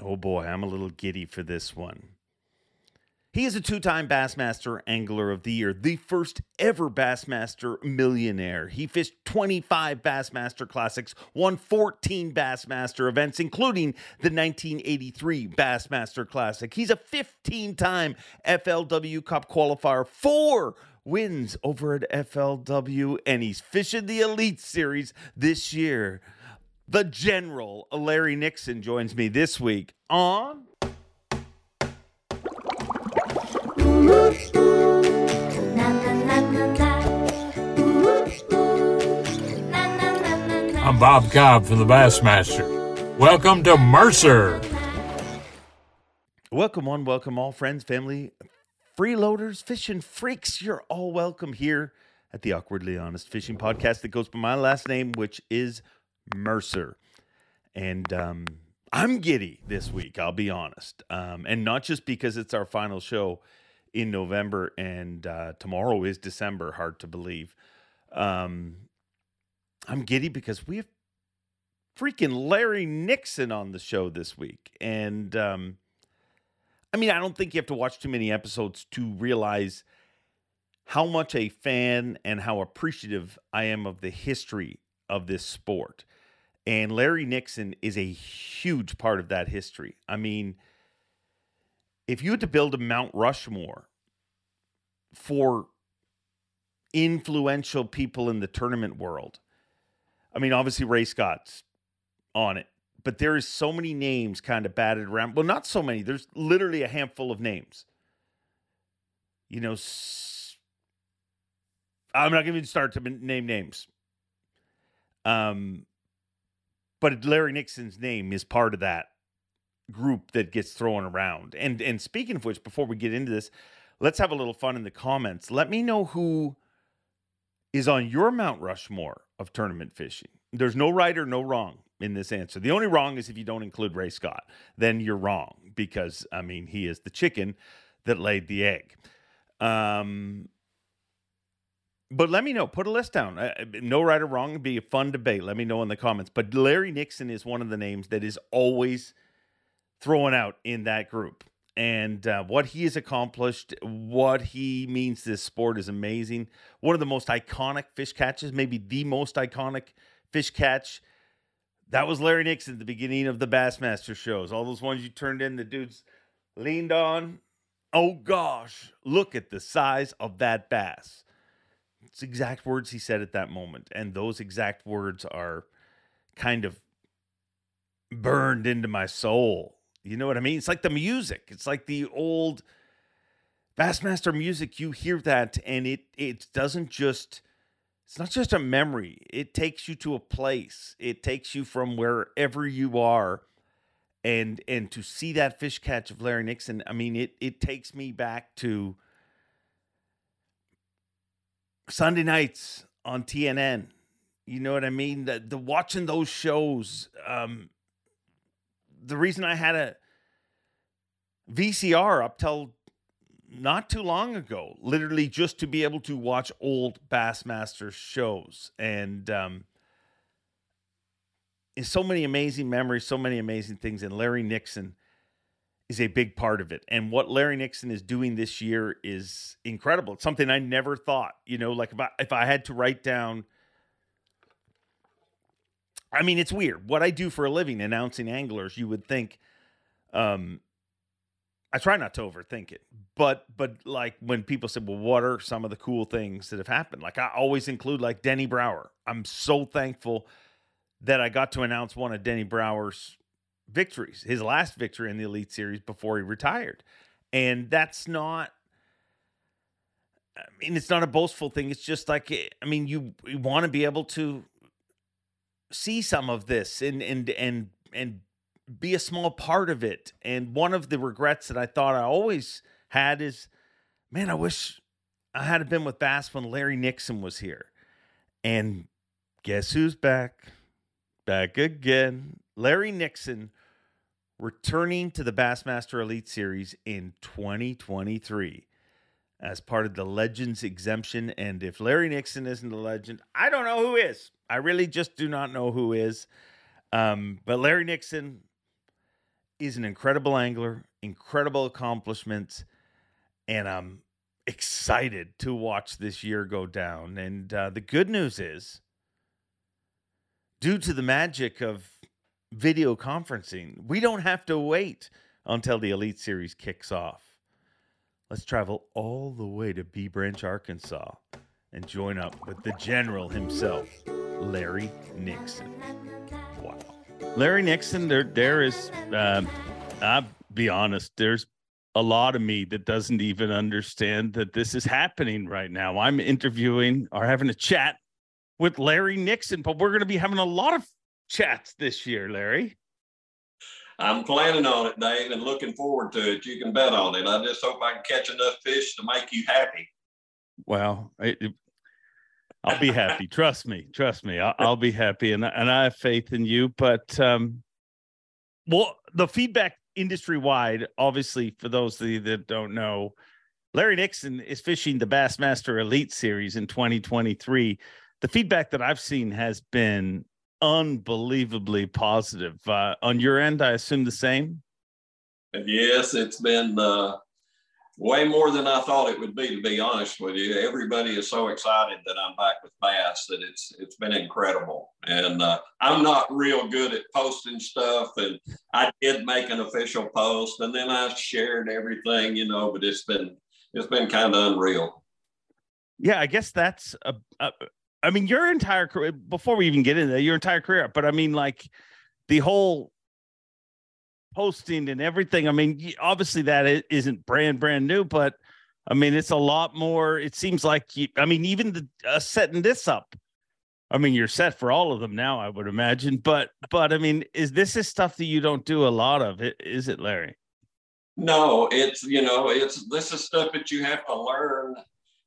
Oh boy, I'm a little giddy for this one. He is a two time Bassmaster Angler of the Year, the first ever Bassmaster millionaire. He fished 25 Bassmaster Classics, won 14 Bassmaster events, including the 1983 Bassmaster Classic. He's a 15 time FLW Cup qualifier, four wins over at FLW, and he's fishing the Elite Series this year. The General, Larry Nixon, joins me this week on. I'm Bob Cobb from the Bassmaster. Welcome to Mercer. Welcome one, welcome all friends, family, freeloaders, fishing freaks. You're all welcome here at the Awkwardly Honest Fishing Podcast that goes by my last name, which is Mercer. And um, I'm giddy this week, I'll be honest. Um, and not just because it's our final show in November and uh, tomorrow is December, hard to believe. Um, I'm giddy because we have freaking Larry Nixon on the show this week. And um, I mean, I don't think you have to watch too many episodes to realize how much a fan and how appreciative I am of the history of this sport. And Larry Nixon is a huge part of that history. I mean, if you had to build a Mount Rushmore for influential people in the tournament world, I mean, obviously Ray Scott's on it, but there is so many names kind of batted around. Well, not so many. There's literally a handful of names. You know, I'm not going to start to name names. Um, but Larry Nixon's name is part of that group that gets thrown around. And and speaking of which, before we get into this, let's have a little fun in the comments. Let me know who is on your Mount Rushmore of tournament fishing. There's no right or no wrong in this answer. The only wrong is if you don't include Ray Scott, then you're wrong because I mean he is the chicken that laid the egg. Um, but let me know. Put a list down. Uh, no right or wrong. It'd be a fun debate. Let me know in the comments. But Larry Nixon is one of the names that is always thrown out in that group. And uh, what he has accomplished, what he means to this sport is amazing. One of the most iconic fish catches, maybe the most iconic fish catch. That was Larry Nixon at the beginning of the Bassmaster shows. All those ones you turned in, the dudes leaned on. Oh gosh, look at the size of that bass. Exact words he said at that moment. And those exact words are kind of burned into my soul. You know what I mean? It's like the music. It's like the old Bassmaster music. You hear that and it it doesn't just it's not just a memory. It takes you to a place. It takes you from wherever you are and and to see that fish catch of Larry Nixon, I mean it it takes me back to Sunday nights on TNN. You know what I mean? The the watching those shows. Um, the reason I had a VCR up till not too long ago, literally just to be able to watch old Bassmaster shows, and um, so many amazing memories, so many amazing things, and Larry Nixon is a big part of it. And what Larry Nixon is doing this year is incredible. It's something I never thought, you know, like if I, if I had to write down, I mean, it's weird. What I do for a living, announcing anglers, you would think, um, I try not to overthink it, but but like when people say, "Well, what are some of the cool things that have happened?" Like I always include like Denny Brauer. I'm so thankful that I got to announce one of Denny Brauer's victories, his last victory in the Elite Series before he retired. And that's not I mean, it's not a boastful thing. It's just like eh, I mean, you, you want to be able to see some of this and and and and be a small part of it. And one of the regrets that I thought I always had is, man, I wish I had been with Bass when Larry Nixon was here. And guess who's back? Back again. Larry Nixon returning to the Bassmaster Elite Series in 2023 as part of the Legends exemption. And if Larry Nixon isn't a legend, I don't know who is. I really just do not know who is. Um, but Larry Nixon is an incredible angler, incredible accomplishments, and I'm excited to watch this year go down. And uh, the good news is, due to the magic of video conferencing, we don't have to wait until the Elite Series kicks off. Let's travel all the way to Bee Branch, Arkansas, and join up with the general himself, Larry Nixon. Wow. Larry Nixon, there, there is, uh, I'll be honest, there's a lot of me that doesn't even understand that this is happening right now. I'm interviewing or having a chat with Larry Nixon, but we're going to be having a lot of chats this year, Larry. I'm planning on it, Dave, and looking forward to it. You can bet on it. I just hope I can catch enough fish to make you happy. Well, it, it, I'll be happy. trust me. Trust me. I'll, I'll, be happy, and and I have faith in you. But um, well, the feedback industry wide, obviously, for those of you that don't know, Larry Nixon is fishing the Bassmaster Elite Series in 2023. The feedback that I've seen has been unbelievably positive. Uh, on your end, I assume the same. Yes, it's been uh, way more than I thought it would be. To be honest with you, everybody is so excited that I'm back with Bass that it's it's been incredible. And uh, I'm not real good at posting stuff, and I did make an official post, and then I shared everything, you know. But it's been it's been kind of unreal. Yeah, I guess that's a, a I mean, your entire career, before we even get into that, your entire career, but I mean, like the whole posting and everything. I mean, obviously that isn't brand, brand new, but I mean, it's a lot more. It seems like, you, I mean, even the uh, setting this up, I mean, you're set for all of them now, I would imagine. But, but I mean, is this is stuff that you don't do a lot of? Is it, Larry? No, it's you know, it's this is stuff that you have to learn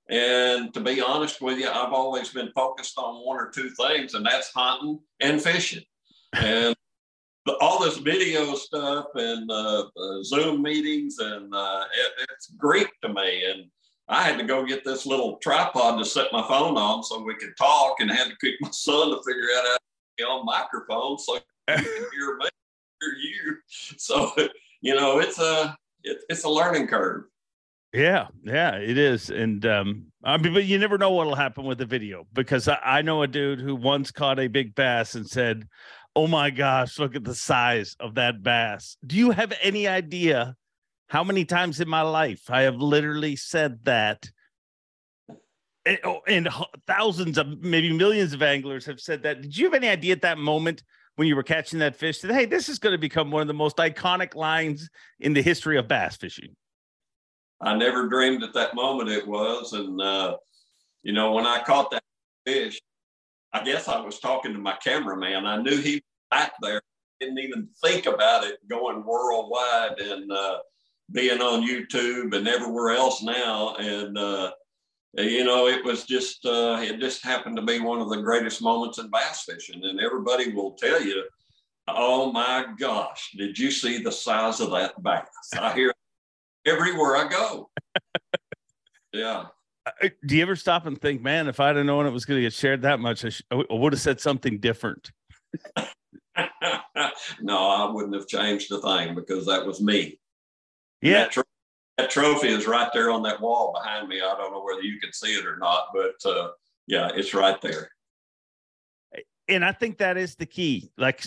and to be honest with you, I've always been focused on one or two things, and that's hunting and fishing. And all this video stuff and uh, uh, Zoom meetings, and uh, it, it's Greek to me. And I had to go get this little tripod to set my phone on so we could talk, and I had to keep my son to figure out how to be on microphone so you can hear me, hear you. So you know, it's a it, it's a learning curve. Yeah, yeah, it is. And um, I mean, but you never know what'll happen with the video because I, I know a dude who once caught a big bass and said, Oh my gosh, look at the size of that bass. Do you have any idea how many times in my life I have literally said that? And, oh, and thousands of maybe millions of anglers have said that. Did you have any idea at that moment when you were catching that fish that, hey, this is going to become one of the most iconic lines in the history of bass fishing? I never dreamed at that moment it was. And, uh, you know, when I caught that fish, I guess I was talking to my cameraman. I knew he was back there. Didn't even think about it going worldwide and uh, being on YouTube and everywhere else now. And, uh, you know, it was just, uh, it just happened to be one of the greatest moments in bass fishing. And everybody will tell you, oh my gosh, did you see the size of that bass? I hear everywhere I go. yeah. Uh, do you ever stop and think, man, if I'd have known it was going to get shared that much, I, sh- I would have said something different? no, I wouldn't have changed a thing because that was me. Yeah. That, tro- that, trophy is right there on that wall behind me. I don't know whether you can see it or not, but uh, yeah, it's right there and I think that is the key. Like,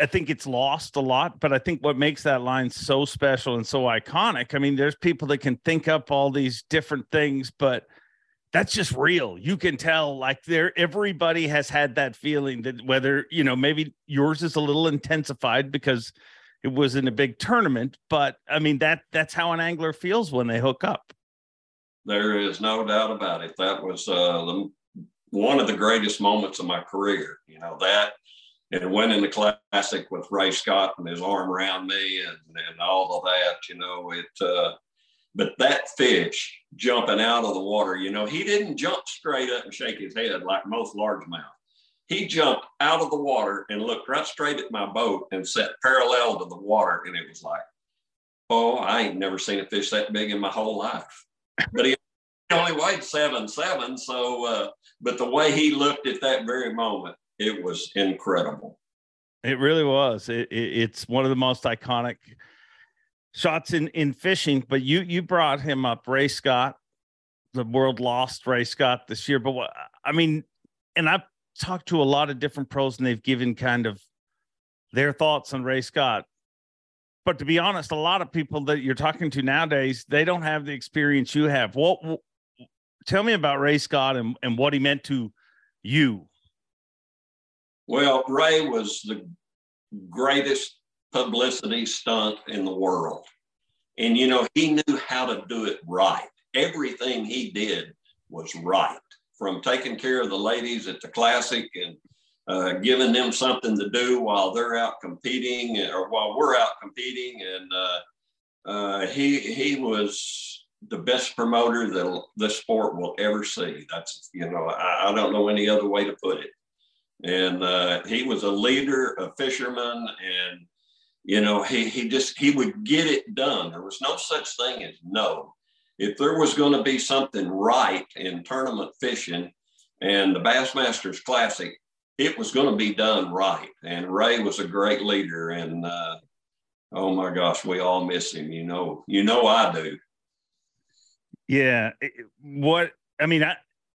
I think it's lost a lot, but I think what makes that line so special and so iconic. I mean, there's people that can think up all these different things, but that's just real. You can tell, like, there, everybody has had that feeling that whether, you know, maybe yours is a little intensified because it was in a big tournament, but I mean, that that's how an angler feels when they hook up. There is no doubt about it. That was uh, the one of the greatest moments of my career. You know, that and winning the classic with Ray Scott and his arm around me and, and all of that, you know, it, uh, but that fish jumping out of the water, you know, he didn't jump straight up and shake his head like most largemouth. He jumped out of the water and looked right straight at my boat and sat parallel to the water. And it was like, oh, I ain't never seen a fish that big in my whole life. But he only weighed seven seven. So, uh, but the way he looked at that very moment, it was incredible. It really was. It, it, it's one of the most iconic shots in in fishing. But you you brought him up, Ray Scott, the world lost Ray Scott this year. But what I mean, and I've talked to a lot of different pros, and they've given kind of their thoughts on Ray Scott. But to be honest, a lot of people that you're talking to nowadays, they don't have the experience you have. What tell me about Ray Scott and, and what he meant to you. Well, Ray was the greatest publicity stunt in the world. And, you know, he knew how to do it right. Everything he did was right from taking care of the ladies at the Classic and uh, giving them something to do while they're out competing or while we're out competing. And uh, uh, he, he was the best promoter that this sport will ever see. That's, you know, I, I don't know any other way to put it. And uh, he was a leader, a fisherman, and, you know, he, he just, he would get it done. There was no such thing as no. If there was going to be something right in tournament fishing and the Bassmasters Classic, it was going to be done right. And Ray was a great leader. And, uh, oh my gosh, we all miss him. You know, you know, I do. Yeah. What I mean, I,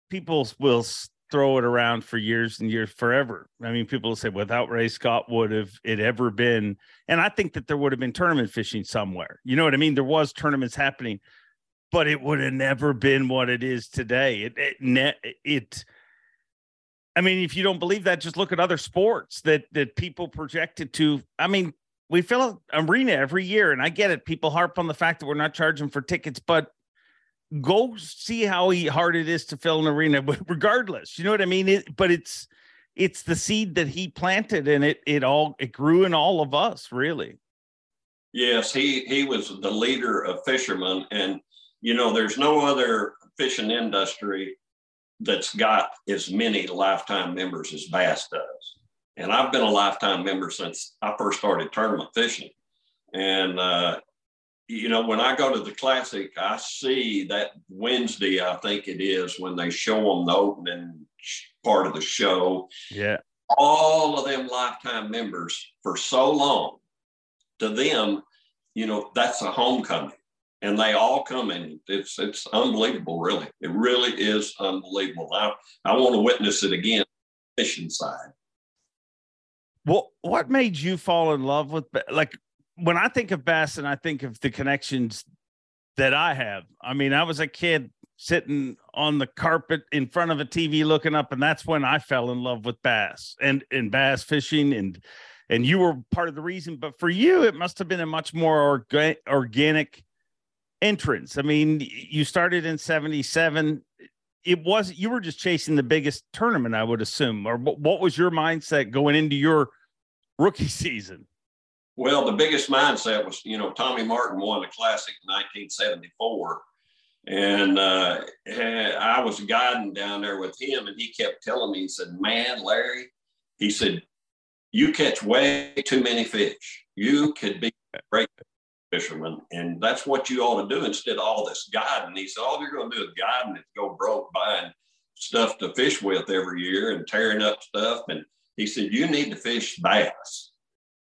people will throw it around for years and years, forever. I mean, people will say without Ray Scott, would have it ever been? And I think that there would have been tournament fishing somewhere. You know what I mean? There was tournaments happening, but it would have never been what it is today. It it, it I mean, if you don't believe that, just look at other sports that that people projected to. I mean, we fill an arena every year, and I get it. People harp on the fact that we're not charging for tickets, but go see how hard it is to fill an arena but regardless you know what i mean? It, but it's it's the seed that he planted and it it all it grew in all of us really. Yes he he was the leader of fishermen and you know there's no other fishing industry that's got as many lifetime members as bass does. And i've been a lifetime member since i first started tournament fishing. And uh, you know, when I go to the classic, I see that Wednesday, I think it is, when they show them the opening part of the show. Yeah. All of them lifetime members for so long, to them, you know, that's a homecoming. And they all come in. It's it's unbelievable, really. It really is unbelievable. I, I want to witness it again, fishing side. Well, what made you fall in love with like when I think of bass and I think of the connections that I have, I mean, I was a kid sitting on the carpet in front of a TV looking up, and that's when I fell in love with bass and and bass fishing and and you were part of the reason. But for you, it must have been a much more orga- organic entrance. I mean, you started in '77. It was you were just chasing the biggest tournament, I would assume. Or what was your mindset going into your rookie season? Well, the biggest mindset was, you know, Tommy Martin won the Classic in 1974. And uh, I was guiding down there with him, and he kept telling me, he said, Man, Larry, he said, you catch way too many fish. You could be a great fisherman. And that's what you ought to do instead of all this guiding. He said, All you're going to do is guiding is go broke buying stuff to fish with every year and tearing up stuff. And he said, You need to fish bass.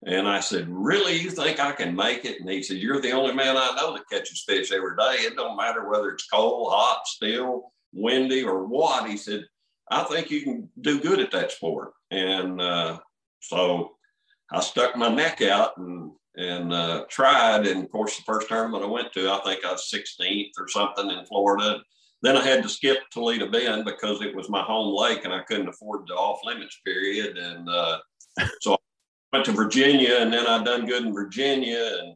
And I said, Really, you think I can make it? And he said, You're the only man I know that catches fish every day. It don't matter whether it's cold, hot, still, windy, or what. He said, I think you can do good at that sport. And uh, so I stuck my neck out and and uh, tried. And of course, the first tournament I went to, I think I was 16th or something in Florida. Then I had to skip Toledo Bend because it was my home lake and I couldn't afford the off limits period. And uh, so went to Virginia and then I done good in Virginia and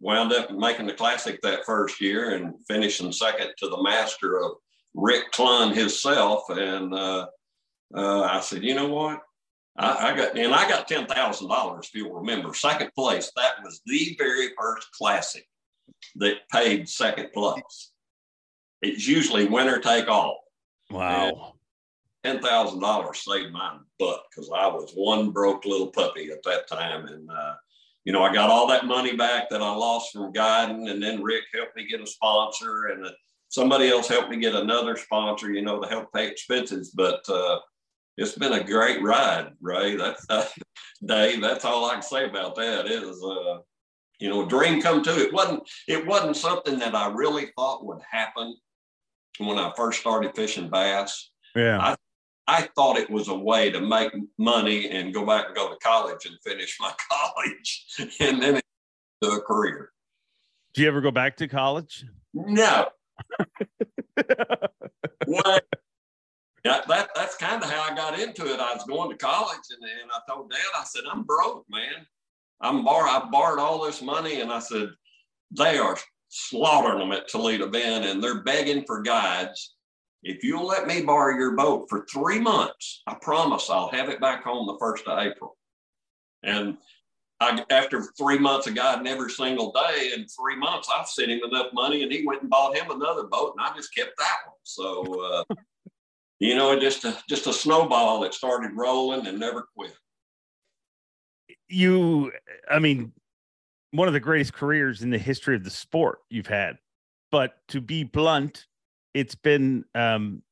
wound up making the classic that first year and finishing second to the master of Rick Clunn himself. And uh, uh, I said, you know what? I, I got and I got ten thousand dollars if you'll remember. Second place. That was the very first classic that paid second place. It's usually winner take all. Wow ten thousand dollars saved my butt because I was one broke little puppy at that time, and uh, you know I got all that money back that I lost from guiding, and then Rick helped me get a sponsor, and uh, somebody else helped me get another sponsor, you know, to help pay expenses. But uh, it's been a great ride, Ray. That's uh, Dave. That's all I can say about that. that. Is uh, you know, a dream come true. It wasn't. It wasn't something that I really thought would happen when I first started fishing bass. Yeah. I, I thought it was a way to make money and go back and go to college and finish my college, and then to a career. Do you ever go back to college? No. what? That, that, that's kind of how I got into it. I was going to college and, and I told dad, I said, I'm broke, man. I'm bar I borrowed all this money and I said, they are slaughtering them at Toledo Bend and they're begging for guides. If you'll let me borrow your boat for three months, I promise I'll have it back home the first of April. And I, after three months of guiding every single day, in three months, I've sent him enough money and he went and bought him another boat and I just kept that one. So, uh, you know, just a, just a snowball that started rolling and never quit. You, I mean, one of the greatest careers in the history of the sport you've had. But to be blunt, it's been um,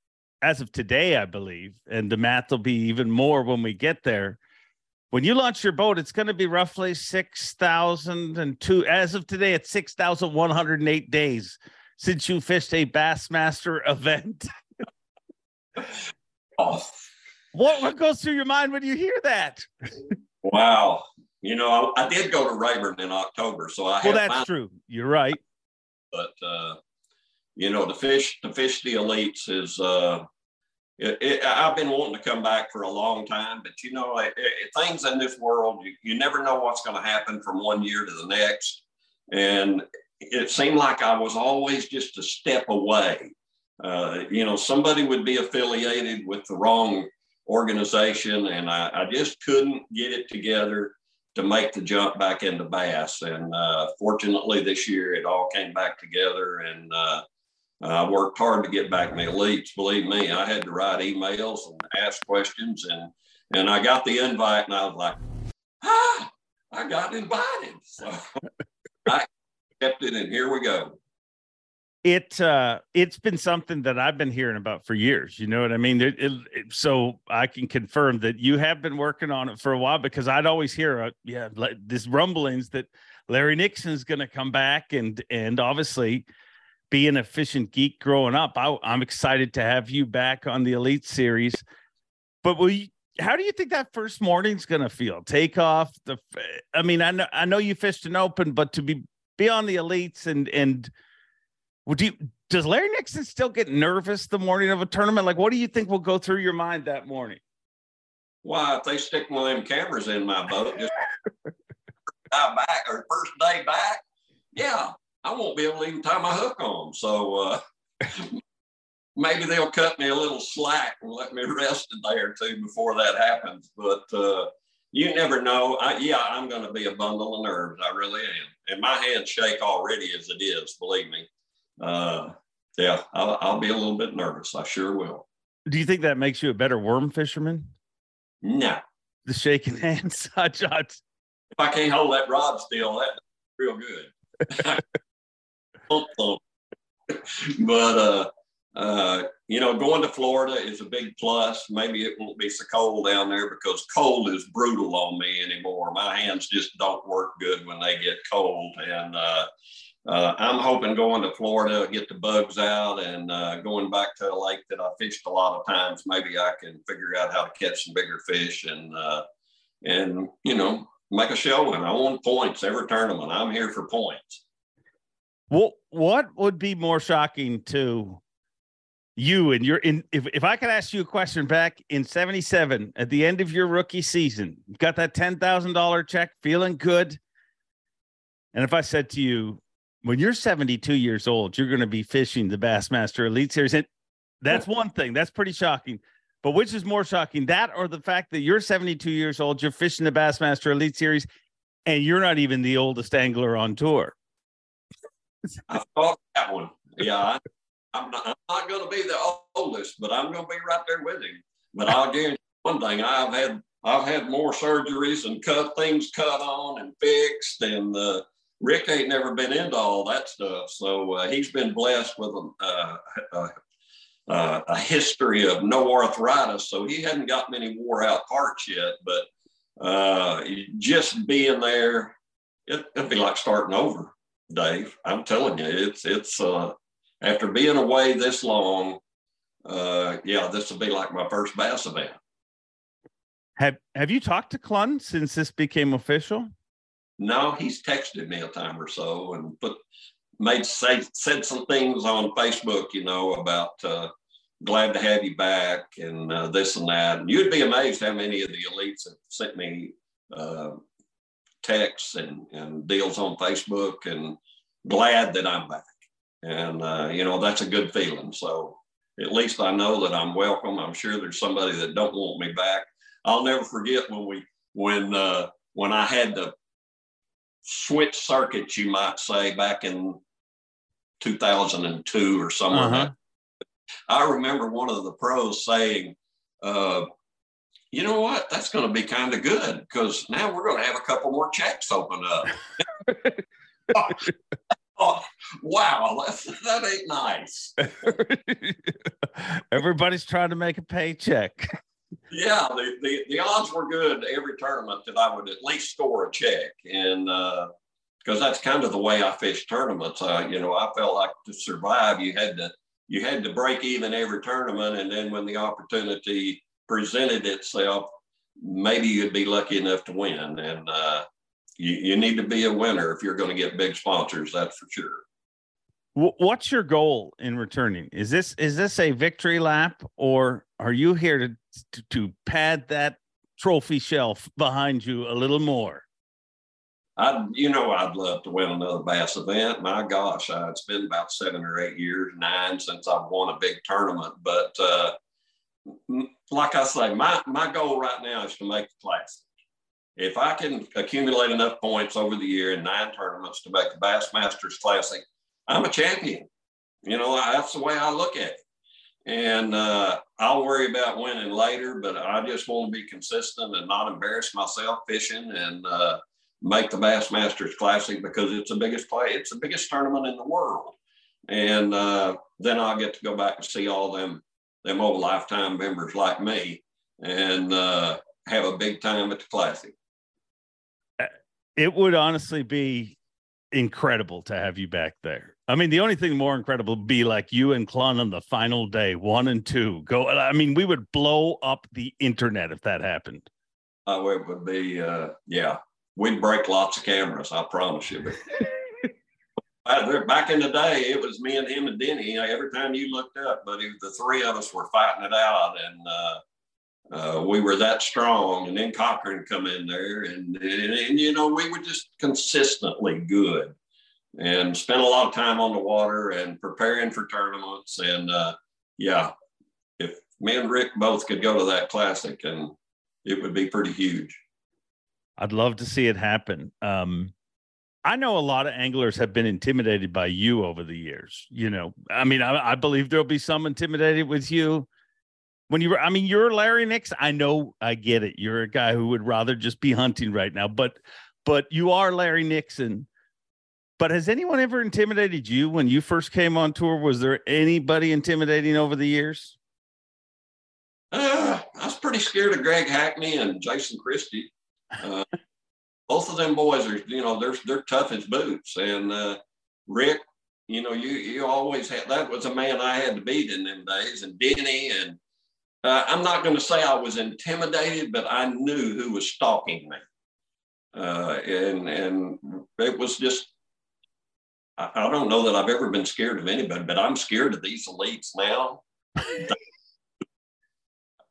as of today, I believe, and the math will be even more when we get there. When you launch your boat, it's going to be roughly 6,002. As of today, it's 6,108 days since you fished a Bassmaster event. oh. What, what goes through your mind when you hear that? Wow. You know, I, I did go to Rayburn in October, so I well, that's true. You're right. But uh, you know, the fish, the fish, the elites is. Uh, it, it, I've been wanting to come back for a long time, but you know, it, things in this world, you, you never know what's going to happen from one year to the next, and it seemed like I was always just a step away. Uh, you know, somebody would be affiliated with the wrong organization, and I, I just couldn't get it together to make the jump back into bass. And uh, fortunately, this year it all came back together, and uh, I worked hard to get back my elites. Believe me, I had to write emails and ask questions, and and I got the invite, and I was like, ah, I got invited. So I accepted, and here we go it uh it's been something that i've been hearing about for years you know what i mean it, it, it, so i can confirm that you have been working on it for a while because i'd always hear uh, yeah like this rumblings that larry nixon's going to come back and and obviously being an efficient geek growing up. I, i'm excited to have you back on the elite series. But will you how do you think that first morning's going to feel? Take off the i mean i know i know you fished an open but to be be on the elites and and would you does Larry Nixon still get nervous the morning of a tournament? Like, what do you think will go through your mind that morning? Why, if they stick one of them cameras in my boat, just back or first day back, yeah, I won't be able to even tie my hook on. So uh, maybe they'll cut me a little slack and let me rest a day or two before that happens. But uh, you never know. I, yeah, I'm going to be a bundle of nerves. I really am. And my hands shake already as it is, believe me uh, yeah, I'll, I'll be a little bit nervous. I sure will. Do you think that makes you a better worm fisherman? No. The shaking hands, shots. If I can't hold that rod still, that's real good. but uh, uh, you know, going to Florida is a big plus. Maybe it won't be so cold down there because cold is brutal on me anymore. My hands just don't work good when they get cold, and uh, uh, I'm hoping going to Florida, get the bugs out, and uh, going back to a lake that I fished a lot of times. Maybe I can figure out how to catch some bigger fish and uh, and you know make a showing. I want points every tournament. I'm here for points. Well, what would be more shocking to you and your in if, if I could ask you a question back in 77 at the end of your rookie season, got that ten thousand dollar check, feeling good. And if I said to you, when you're 72 years old, you're going to be fishing the Bassmaster Elite Series. And that's one thing. That's pretty shocking. But which is more shocking, that or the fact that you're 72 years old, you're fishing the Bassmaster Elite Series, and you're not even the oldest angler on tour? I thought that one. Yeah, I'm not, I'm not going to be the oldest, but I'm going to be right there with him. But I'll guarantee one thing: I've had I've had more surgeries and cut things cut on and fixed, and uh, Rick ain't never been into all that stuff, so uh, he's been blessed with a, uh, uh, a history of no arthritis, so he hadn't got many wore out parts yet. But uh, just being there, it, would be like starting over, Dave. I'm telling you, it's it's uh, after being away this long, uh, yeah, this will be like my first bass event. Have Have you talked to Clunn since this became official? No, he's texted me a time or so and put made say said some things on Facebook, you know, about uh, glad to have you back and uh, this and that. And you'd be amazed how many of the elites have sent me uh, texts and, and deals on Facebook and glad that I'm back. And, uh, you know, that's a good feeling. So at least I know that I'm welcome. I'm sure there's somebody that don't want me back. I'll never forget when we, when, uh, when I had to switch circuits, you might say, back in 2002 or somewhere. Uh-huh. I remember one of the pros saying, uh, you know what? That's going to be kind of good because now we're going to have a couple more checks open up. oh, oh, wow, that's, that ain't nice. Everybody's trying to make a paycheck. Yeah, the, the, the odds were good every tournament that I would at least score a check. And because uh, that's kind of the way I fish tournaments. Uh, you know, I felt like to survive, you had to you had to break even every tournament, and then when the opportunity presented itself, maybe you'd be lucky enough to win. And uh, you, you need to be a winner if you're going to get big sponsors. That's for sure. What's your goal in returning? Is this is this a victory lap, or are you here to to, to pad that trophy shelf behind you a little more? I, you know, I'd love to win another bass event. My gosh, uh, it's been about seven or eight years, nine since I've won a big tournament. But uh, like I say, my my goal right now is to make the classic. If I can accumulate enough points over the year in nine tournaments to make the Bassmasters Classic, I'm a champion. You know, that's the way I look at it. And uh, I'll worry about winning later, but I just want to be consistent and not embarrass myself fishing and uh, make the Bassmasters Classic because it's the biggest play. It's the biggest tournament in the world. And uh, then I'll get to go back and see all them them old lifetime members like me and uh, have a big time at the Classic. It would honestly be incredible to have you back there. I mean, the only thing more incredible would be like you and Clunn on the final day, one and two. Go. I mean, we would blow up the internet if that happened. Oh, it would be, uh, yeah, we'd break lots of cameras. I promise you. back in the day, it was me and him and Denny. Every time you looked up, but the three of us were fighting it out, and uh, uh, we were that strong. And then Cochran come in there, and, and, and you know we were just consistently good, and spent a lot of time on the water and preparing for tournaments. And uh, yeah, if me and Rick both could go to that classic, and it would be pretty huge. I'd love to see it happen. Um, I know a lot of anglers have been intimidated by you over the years. You know, I mean, I, I believe there'll be some intimidated with you when you were. I mean, you're Larry Nix. I know, I get it. You're a guy who would rather just be hunting right now, but but you are Larry Nixon. But has anyone ever intimidated you when you first came on tour? Was there anybody intimidating over the years? Uh, I was pretty scared of Greg Hackney and Jason Christie. Uh, both of them boys are, you know, they're they're tough as boots. And uh, Rick, you know, you you always had that was a man I had to beat in them days. And Denny, and uh, I'm not going to say I was intimidated, but I knew who was stalking me. Uh, and and it was just I, I don't know that I've ever been scared of anybody, but I'm scared of these elites now.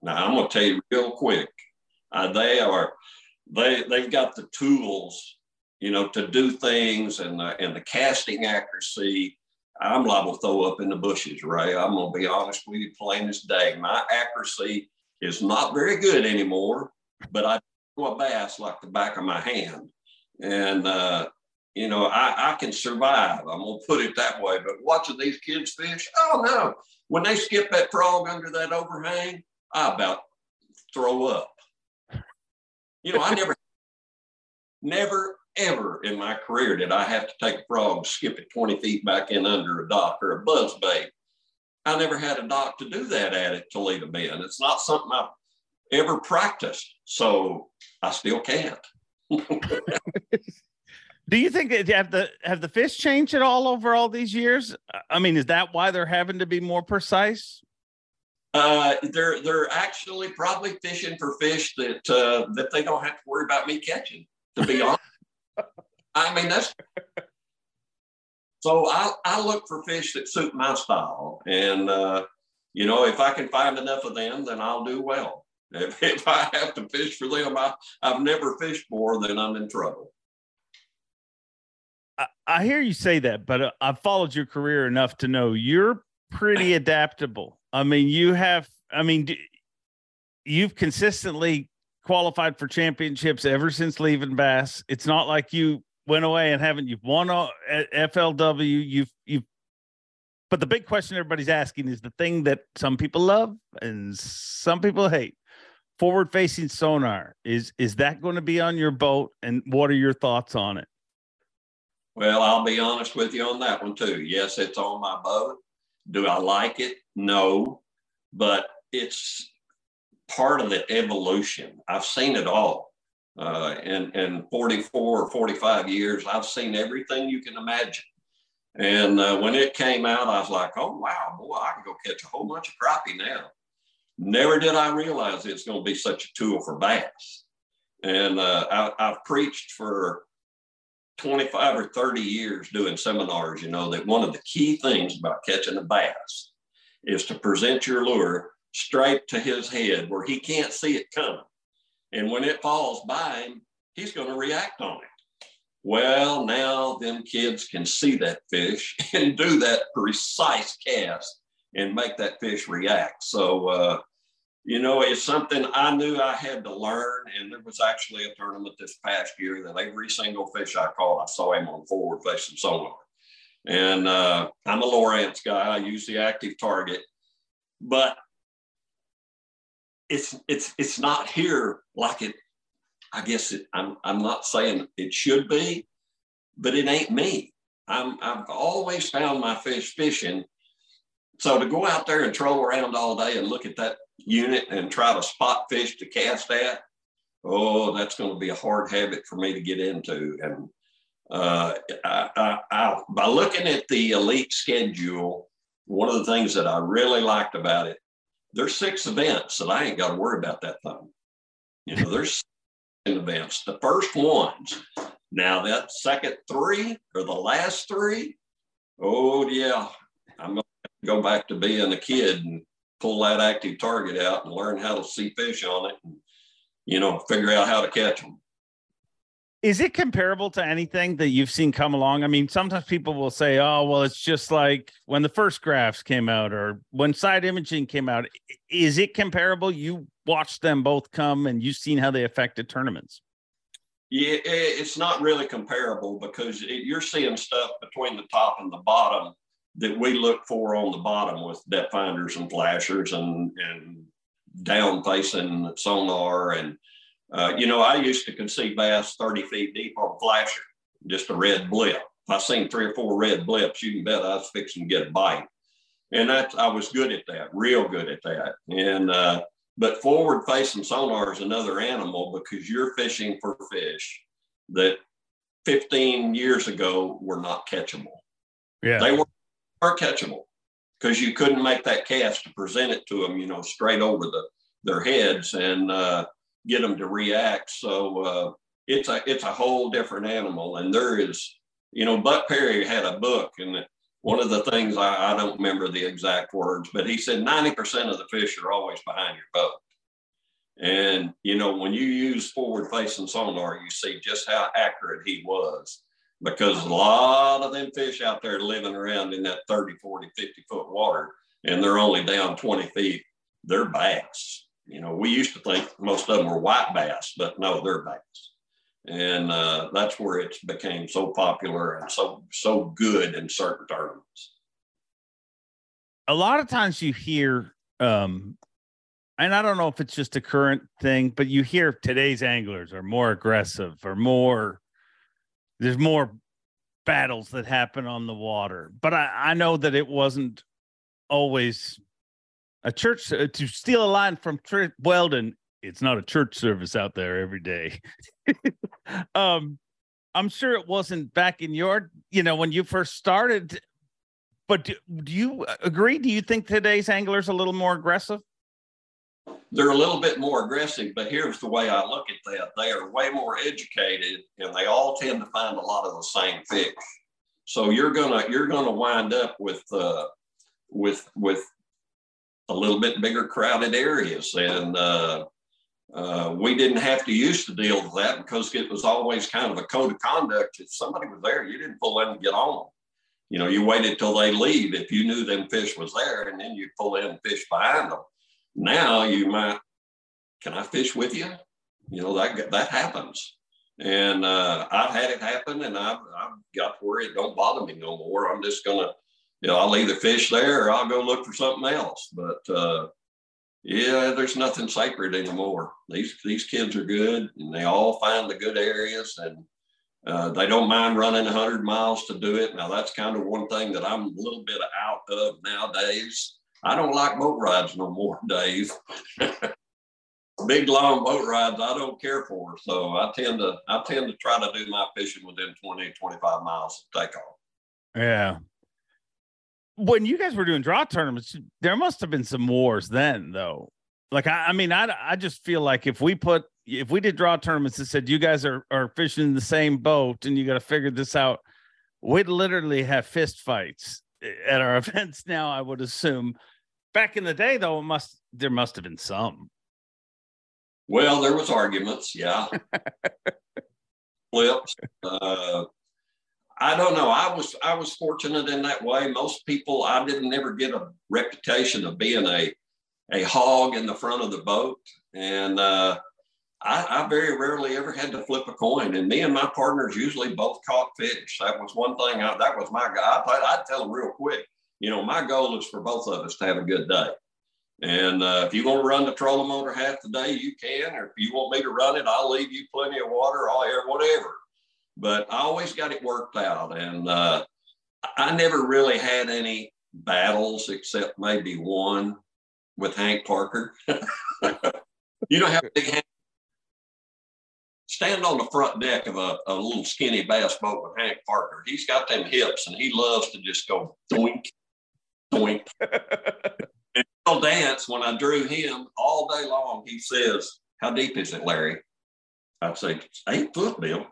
now I'm going to tell you real quick. Uh, they are they they've got the tools, you know, to do things and the, and the casting accuracy. I'm liable to throw up in the bushes, Ray. I'm gonna be honest with you, plain as day. My accuracy is not very good anymore, but I throw a bass like the back of my hand, and uh, you know I, I can survive. I'm gonna put it that way. But watching these kids fish, oh no! When they skip that frog under that overhang, I about throw up. You know, I never, never, ever in my career did I have to take a frog, skip it 20 feet back in under a dock or a buzz bait. I never had a dock to do that at it to at Toledo Bend. It's not something I've ever practiced, so I still can't. Do you think that have the have the fish changed at all over all these years? I mean, is that why they're having to be more precise? Uh, they're they're actually probably fishing for fish that uh, that they don't have to worry about me catching. To be honest, I mean that's so I I look for fish that suit my style, and uh, you know if I can find enough of them, then I'll do well. If, if I have to fish for them, I, I've never fished more, then I'm in trouble. I, I hear you say that, but uh, I've followed your career enough to know you're pretty adaptable. I mean, you have, I mean, you've consistently qualified for championships ever since leaving Bass. It's not like you went away and haven't. You've won at FLW. You've you've. But the big question everybody's asking is the thing that some people love and some people hate. Forward facing sonar is is that going to be on your boat? And what are your thoughts on it? Well, I'll be honest with you on that one too. Yes, it's on my boat. Do I like it? No, but it's part of the evolution. I've seen it all. Uh, in, in 44 or 45 years, I've seen everything you can imagine. And uh, when it came out, I was like, oh, wow, boy, I can go catch a whole bunch of crappie now. Never did I realize it's going to be such a tool for bass. And uh, I, I've preached for 25 or 30 years doing seminars, you know, that one of the key things about catching a bass is to present your lure straight to his head where he can't see it coming. And when it falls by him, he's going to react on it. Well, now them kids can see that fish and do that precise cast and make that fish react. So, uh, you know, it's something I knew I had to learn. And there was actually a tournament this past year that every single fish I caught, I saw him on forward facing sonar. And uh, I'm a Lowrance guy. I use the active target, but it's it's it's not here like it. I guess it, I'm I'm not saying it should be, but it ain't me. I'm I've always found my fish fishing. So to go out there and troll around all day and look at that unit and try to spot fish to cast at, oh, that's going to be a hard habit for me to get into. And uh, I, I, I, by looking at the elite schedule, one of the things that I really liked about it, there's six events that I ain't got to worry about that thing. You know, there's six events. The first ones, now that second three or the last three, oh yeah, go back to being a kid and pull that active target out and learn how to see fish on it and, you know, figure out how to catch them. Is it comparable to anything that you've seen come along? I mean, sometimes people will say, oh, well, it's just like when the first graphs came out or when side imaging came out. Is it comparable? You watched them both come and you've seen how they affected tournaments. Yeah, it's not really comparable because you're seeing stuff between the top and the bottom that we look for on the bottom with depth finders and flashers and, and down facing sonar. And, uh, you know, I used to conceive bass 30 feet deep on a flasher, just a red blip. If I seen three or four red blips, you can bet I was fixing to get a bite. And that I was good at that, real good at that. And, uh, but forward facing sonar is another animal because you're fishing for fish that 15 years ago were not catchable. Yeah. They were are catchable because you couldn't make that cast to present it to them, you know, straight over the their heads and uh, get them to react. So uh, it's a it's a whole different animal. And there is, you know, Buck Perry had a book, and one of the things I, I don't remember the exact words, but he said 90% of the fish are always behind your boat. And you know, when you use forward facing sonar, you see just how accurate he was because a lot of them fish out there living around in that 30, 40, 50 foot water and they're only down 20 feet, they're bass. You know, we used to think most of them were white bass, but no, they're bass. And uh, that's where it became so popular and so so good in certain tournaments. A lot of times you hear, um, and I don't know if it's just a current thing, but you hear today's anglers are more aggressive or more there's more battles that happen on the water. But I, I know that it wasn't always a church uh, to steal a line from Trent Weldon. It's not a church service out there every day. um, I'm sure it wasn't back in your, you know, when you first started. But do, do you agree? Do you think today's anglers a little more aggressive? They're a little bit more aggressive, but here's the way I look at that: they are way more educated, and they all tend to find a lot of the same fish. So you're gonna you're gonna wind up with uh, with with a little bit bigger crowded areas, and uh, uh, we didn't have to use to deal with that because it was always kind of a code of conduct. If somebody was there, you didn't pull in and get on them. You know, you waited till they leave if you knew them fish was there, and then you pull in fish behind them. Now you might, can I fish with you? You know that that happens, and uh, I've had it happen, and I've, I've got to where it don't bother me no more. I'm just gonna, you know, I'll either fish there or I'll go look for something else. But uh, yeah, there's nothing sacred anymore. These these kids are good, and they all find the good areas, and uh, they don't mind running 100 miles to do it. Now that's kind of one thing that I'm a little bit out of nowadays. I don't like boat rides no more, Dave. Big long boat rides I don't care for. So I tend to I tend to try to do my fishing within 20, 25 miles of takeoff. Yeah, when you guys were doing draw tournaments, there must have been some wars then, though. Like, I, I mean, I, I just feel like if we put, if we did draw tournaments and said you guys are are fishing in the same boat and you got to figure this out, we'd literally have fist fights at our events now. I would assume. Back in the day, though, it must there must have been some. Well, there was arguments, yeah. Flips. Uh, I don't know. I was I was fortunate in that way. Most people, I didn't ever get a reputation of being a a hog in the front of the boat, and uh, I, I, very rarely ever had to flip a coin. And me and my partners usually both caught fish. That was one thing. I, that was my guy. I, I'd tell them real quick. You know, my goal is for both of us to have a good day. And uh, if you want to run the trolling motor half the day, you can. Or if you want me to run it, I'll leave you plenty of water, all air, whatever but I always got it worked out. And uh, I never really had any battles except maybe one with Hank Parker. you how big Hank stand on the front deck of a, a, little skinny bass boat with Hank Parker. He's got them hips and he loves to just go doink, doink. and he'll dance when I drew him all day long. He says, How deep is it, Larry? I'd say, Eight foot, Bill.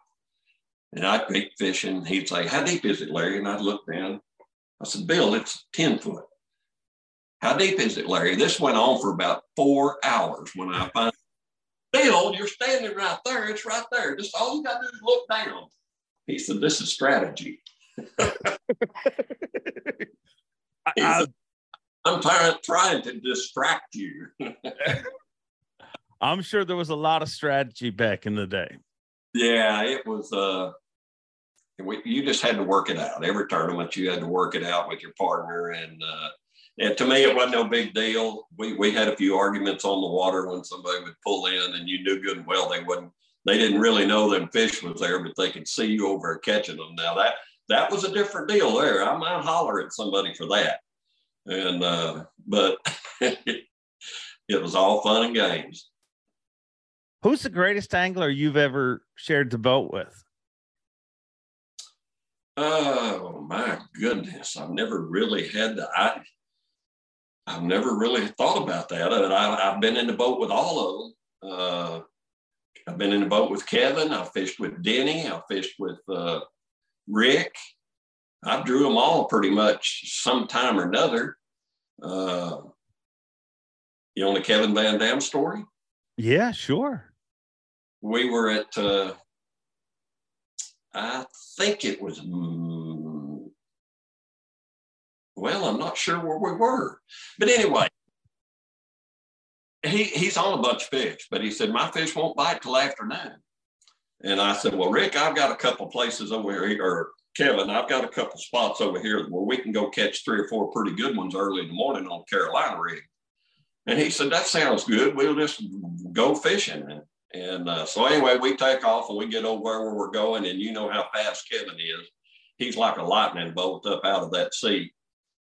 And I'd be fishing. He'd say, How deep is it, Larry? And I'd look down. I said, Bill, it's 10 foot. How deep is it, Larry? This went on for about four hours when I finally, Bill, you're standing right there. It's right there. Just all you got to do is look down. He said, This is strategy. I, I'm trying, trying to distract you. I'm sure there was a lot of strategy back in the day. Yeah, it was. Uh, we, you just had to work it out. Every tournament, you had to work it out with your partner, and uh, and to me, it wasn't no big deal. We we had a few arguments on the water when somebody would pull in, and you knew good and well they wouldn't. They didn't really know them fish was there, but they could see you over catching them. Now that that was a different deal there. I might holler at somebody for that, and uh, but it was all fun and games. Who's the greatest angler you've ever shared the boat with? Oh my goodness! I've never really had the I. I've never really thought about that. And I, have been in the boat with all of them. Uh, I've been in the boat with Kevin. I fished with Denny. I fished with uh, Rick. I drew them all pretty much sometime or another. Uh, you know the Kevin Van Dam story? Yeah, sure we were at, uh, I think it was, mm, well, I'm not sure where we were. But anyway, he, he's on a bunch of fish, but he said, My fish won't bite till afternoon. And I said, Well, Rick, I've got a couple places over here, or Kevin, I've got a couple spots over here where we can go catch three or four pretty good ones early in the morning on Carolina rig. And he said, That sounds good. We'll just go fishing. And and uh, so anyway, we take off and we get over where we're going, and you know how fast Kevin is. He's like a lightning bolt up out of that seat.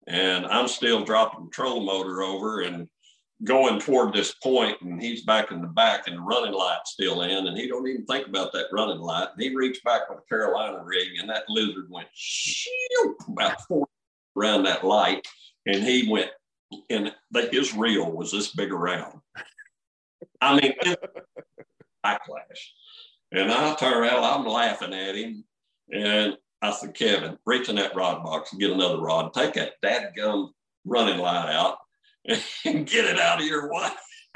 and I'm still dropping the trolling motor over and going toward this point, and he's back in the back, and the running light's still in, and he don't even think about that running light. And he reached back with a Carolina rig, and that lizard went shoo, about four around that light, and he went, and his reel was this big around. I mean, backlash. And I turn around, I'm laughing at him, and I said, Kevin, reach in that rod box and get another rod. Take that dadgum running light out get it out of your way.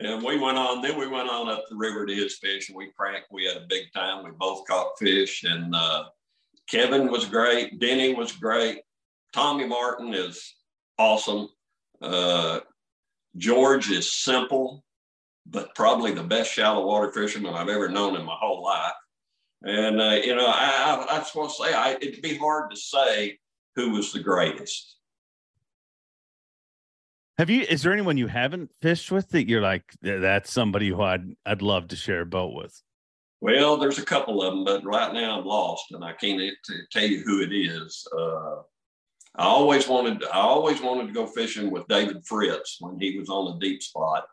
and we went on, then we went on up the river to his fish and we cranked. We had a big time. We both caught fish and uh, Kevin was great. Denny was great. Tommy Martin is awesome. Uh, George is simple but probably the best shallow water fisherman I've ever known in my whole life. And uh, you know, I, I, I just want to say, I, it'd be hard to say who was the greatest. Have you? Is there anyone you haven't fished with that you're like that's somebody who I'd I'd love to share a boat with? Well, there's a couple of them, but right now I'm lost and I can't tell you who it is. Uh, I always wanted I always wanted to go fishing with David Fritz when he was on the deep spot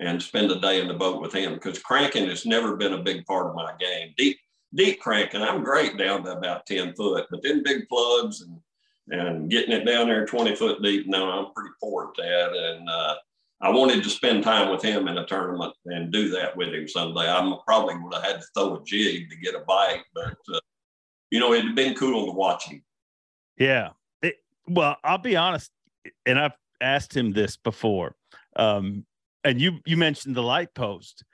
and spend a day in the boat with him because cranking has never been a big part of my game. Deep deep cranking, I'm great down to about 10 foot, but then big plugs and and getting it down there 20 foot deep, no, I'm pretty poor at that. And uh, I wanted to spend time with him in a tournament and do that with him someday. I probably would have had to throw a jig to get a bite, but uh, you know, it'd been cool to watch him. Yeah. It, well, I'll be honest, and I've asked him this before. Um, and you you mentioned the light post.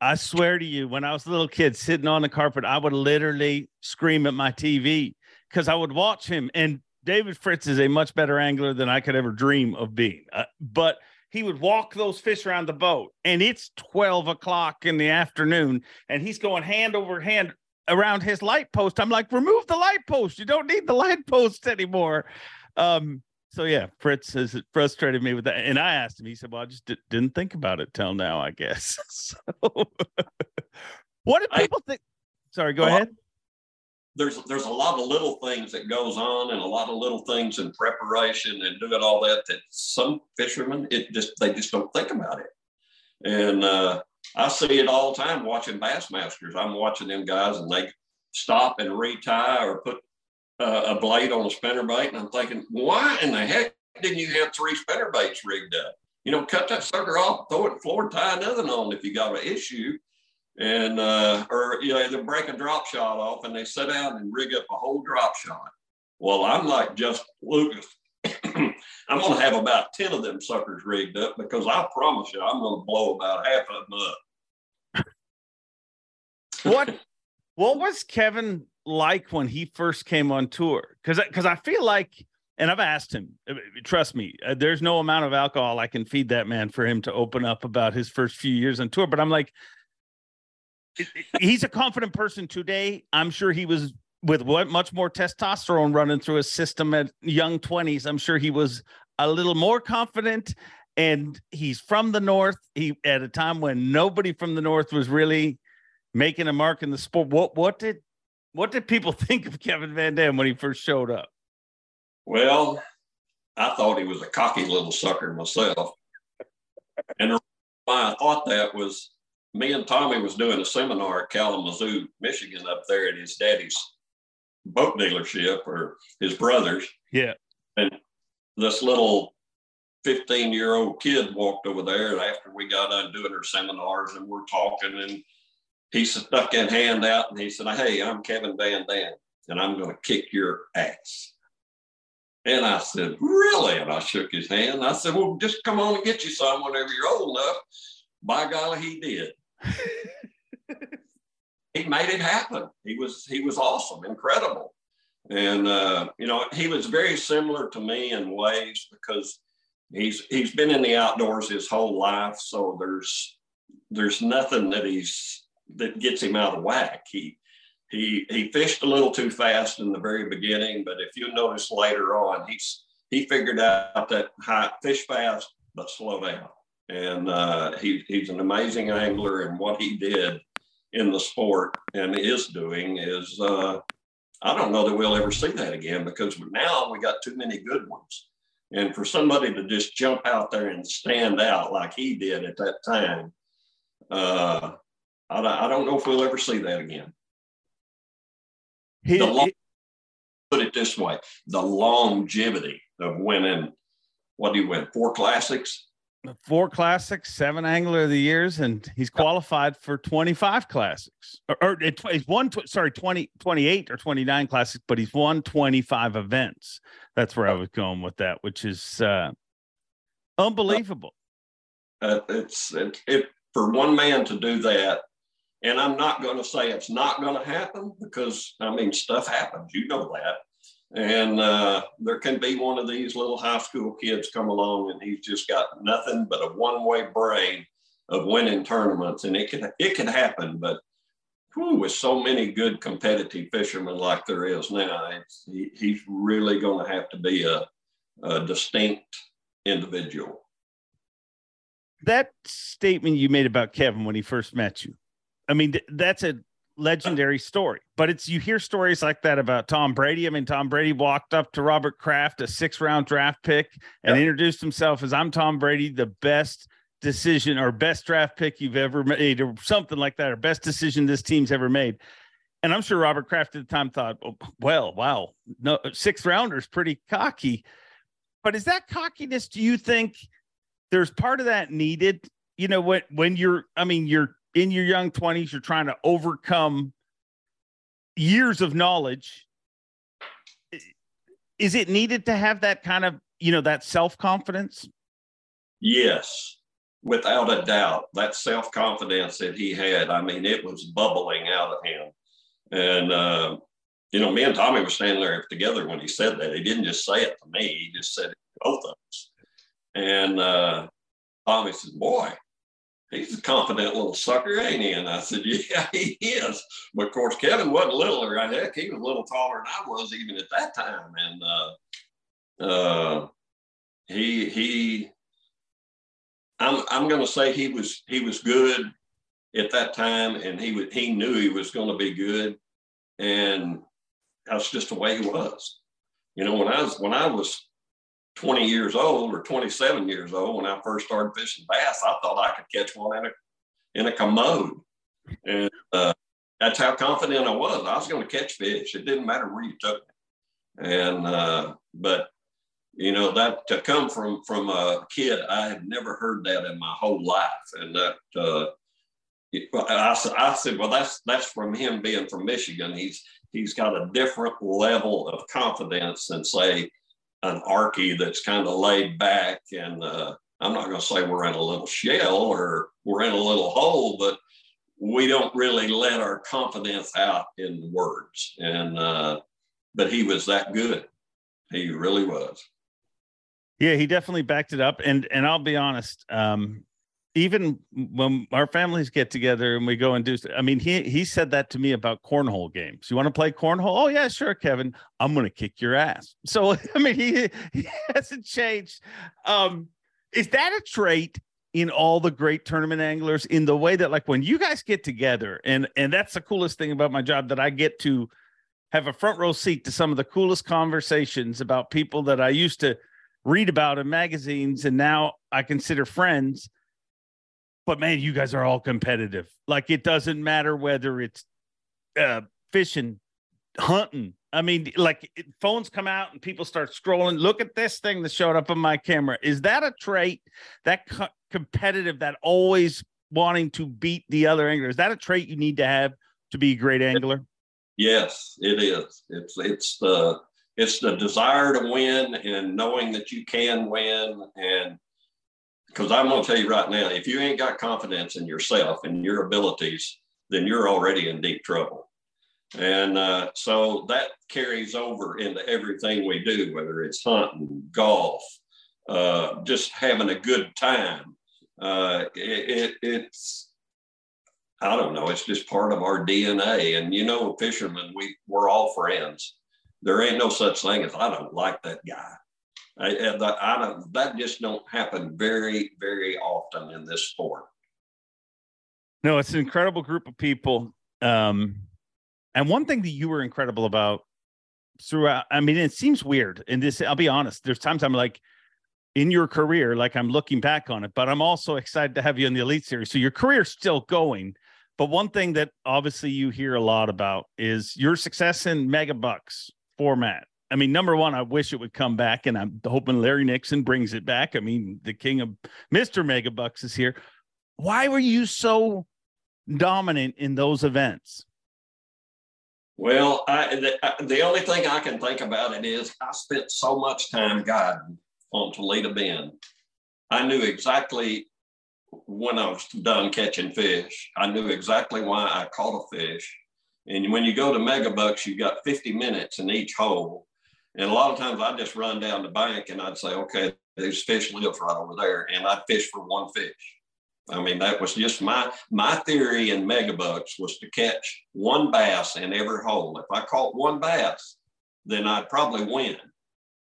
I swear to you, when I was a little kid sitting on the carpet, I would literally scream at my TV because I would watch him. And David Fritz is a much better angler than I could ever dream of being. Uh, but he would walk those fish around the boat, and it's 12 o'clock in the afternoon, and he's going hand over hand around his light post. I'm like, remove the light post. You don't need the light post anymore. Um, so yeah, Fritz has frustrated me with that, and I asked him. He said, "Well, I just d- didn't think about it till now, I guess." so, what do people I, think? Sorry, go well, ahead. There's there's a lot of little things that goes on, and a lot of little things in preparation and doing all that that some fishermen it just they just don't think about it, and uh, I see it all the time watching Bassmasters. I'm watching them guys, and they stop and retie or put uh, a blade on a spinner bait, and I'm thinking, why in the heck didn't you have three spinner baits rigged up? You know, cut that sucker off, throw it floor, tie another on if you got an issue, and uh, or you know they break a drop shot off and they sit down and rig up a whole drop shot. Well, I'm like Justin Lucas. I'm going to have about 10 of them suckers rigged up because I promise you, I'm going to blow about half of them up. what what was Kevin like when he first came on tour? Because because I feel like, and I've asked him. Trust me, uh, there's no amount of alcohol I can feed that man for him to open up about his first few years on tour. But I'm like, he's a confident person today. I'm sure he was with what much more testosterone running through his system at young 20s. I'm sure he was a little more confident. And he's from the north. He at a time when nobody from the north was really making a mark in the sport. What what did what did people think of Kevin Van Dam when he first showed up? Well, I thought he was a cocky little sucker myself. and why I thought that was me and Tommy was doing a seminar at Kalamazoo, Michigan, up there at his daddy's boat dealership or his brother's. Yeah. And this little 15 year old kid walked over there And after we got done doing our seminars and we're talking and he stuck that hand out and he said, Hey, I'm Kevin Van Dam and I'm going to kick your ass. And I said, Really? And I shook his hand. I said, Well, just come on and get you some whenever you're old enough. By golly, he did. He made it happen. He was he was awesome, incredible. And uh, you know, he was very similar to me in ways because he's he's been in the outdoors his whole life. So there's there's nothing that he's that gets him out of whack. He he he fished a little too fast in the very beginning, but if you notice later on, he's he figured out that high, fish fast but slow down. And uh, he, he's an amazing angler, and what he did in the sport and is doing is uh, I don't know that we'll ever see that again because now we got too many good ones. And for somebody to just jump out there and stand out like he did at that time, uh, I, I don't know if we'll ever see that again. He, long, put it this way the longevity of winning, what do you win? Four classics? Four classics, seven angler of the years, and he's qualified for 25 classics. Or, or he's won, sorry, 20, 28 or 29 classics, but he's won 25 events. That's where I was going with that, which is uh, unbelievable. Uh, it's it, it for one man to do that. And I'm not going to say it's not going to happen because I mean, stuff happens. You know that. And uh, there can be one of these little high school kids come along and he's just got nothing but a one way brain of winning tournaments. And it can, it can happen, but whew, with so many good competitive fishermen like there is now, he, he's really going to have to be a, a distinct individual. That statement you made about Kevin when he first met you, I mean, that's a legendary story. But it's you hear stories like that about Tom Brady. I mean, Tom Brady walked up to Robert Kraft, a six round draft pick, and introduced himself as I'm Tom Brady, the best decision or best draft pick you've ever made, or something like that, or best decision this team's ever made. And I'm sure Robert Kraft at the time thought, oh, well, wow, no six rounders pretty cocky. But is that cockiness, do you think there's part of that needed? You know, when when you're, I mean, you're in your young 20s, you're trying to overcome years of knowledge. Is it needed to have that kind of, you know, that self confidence? Yes, without a doubt. That self confidence that he had, I mean, it was bubbling out of him. And, uh, you know, me and Tommy were standing there together when he said that. He didn't just say it to me, he just said it to both of us. And uh, Tommy said, Boy, he's a confident little sucker, ain't he? And I said, yeah, he is. But of course, Kevin wasn't littler. Heck, he was a little taller than I was even at that time. And uh, uh, he he, I'm I'm going to say he was he was good at that time, and he would he knew he was going to be good, and that's just the way he was. You know, when I was when I was 20 years old or 27 years old when I first started fishing bass, I thought I could catch one in a in a commode. And uh, that's how confident I was. I was going to catch fish. It didn't matter where you took me. And uh, but you know that to come from from a kid, I had never heard that in my whole life. And that uh, I, I said, well, that's that's from him being from Michigan. He's he's got a different level of confidence than say an arky that's kind of laid back and uh, i'm not going to say we're in a little shell or we're in a little hole but we don't really let our confidence out in words. And uh, but he was that good. He really was. Yeah he definitely backed it up. And and i'll be honest um even when our families get together and we go and do i mean he he said that to me about cornhole games. You want to play cornhole? Oh yeah sure kevin. I'm going to kick your ass. So i mean he, he hasn't changed. Um is that a trait in all the great tournament anglers in the way that like when you guys get together and and that's the coolest thing about my job that i get to have a front row seat to some of the coolest conversations about people that i used to read about in magazines and now i consider friends but man, you guys are all competitive. Like it doesn't matter whether it's uh, fishing, hunting. I mean, like it, phones come out and people start scrolling. Look at this thing that showed up on my camera. Is that a trait that co- competitive, that always wanting to beat the other angler? Is that a trait you need to have to be a great angler? Yes, it is. It's it's the it's the desire to win and knowing that you can win and because I'm going to tell you right now, if you ain't got confidence in yourself and your abilities, then you're already in deep trouble. And uh, so that carries over into everything we do, whether it's hunting, golf, uh, just having a good time. Uh, it, it, it's, I don't know, it's just part of our DNA. And you know, fishermen, we, we're all friends. There ain't no such thing as I don't like that guy. I, I don't, that just don't happen very, very often in this sport. No, it's an incredible group of people. Um, And one thing that you were incredible about throughout, I mean, it seems weird. And this, I'll be honest, there's times I'm like, in your career, like I'm looking back on it, but I'm also excited to have you in the Elite Series. So your career's still going. But one thing that obviously you hear a lot about is your success in mega bucks format. I mean, number one, I wish it would come back, and I'm hoping Larry Nixon brings it back. I mean, the king of Mr. Mega Bucks is here. Why were you so dominant in those events? Well, I, the, the only thing I can think about it is I spent so much time guiding on Toledo Bend. I knew exactly when I was done catching fish. I knew exactly why I caught a fish. And when you go to mega bucks, you got 50 minutes in each hole. And a lot of times I'd just run down the bank and I'd say, okay, there's fish live right over there. And I'd fish for one fish. I mean, that was just my my theory in megabucks was to catch one bass in every hole. If I caught one bass, then I'd probably win.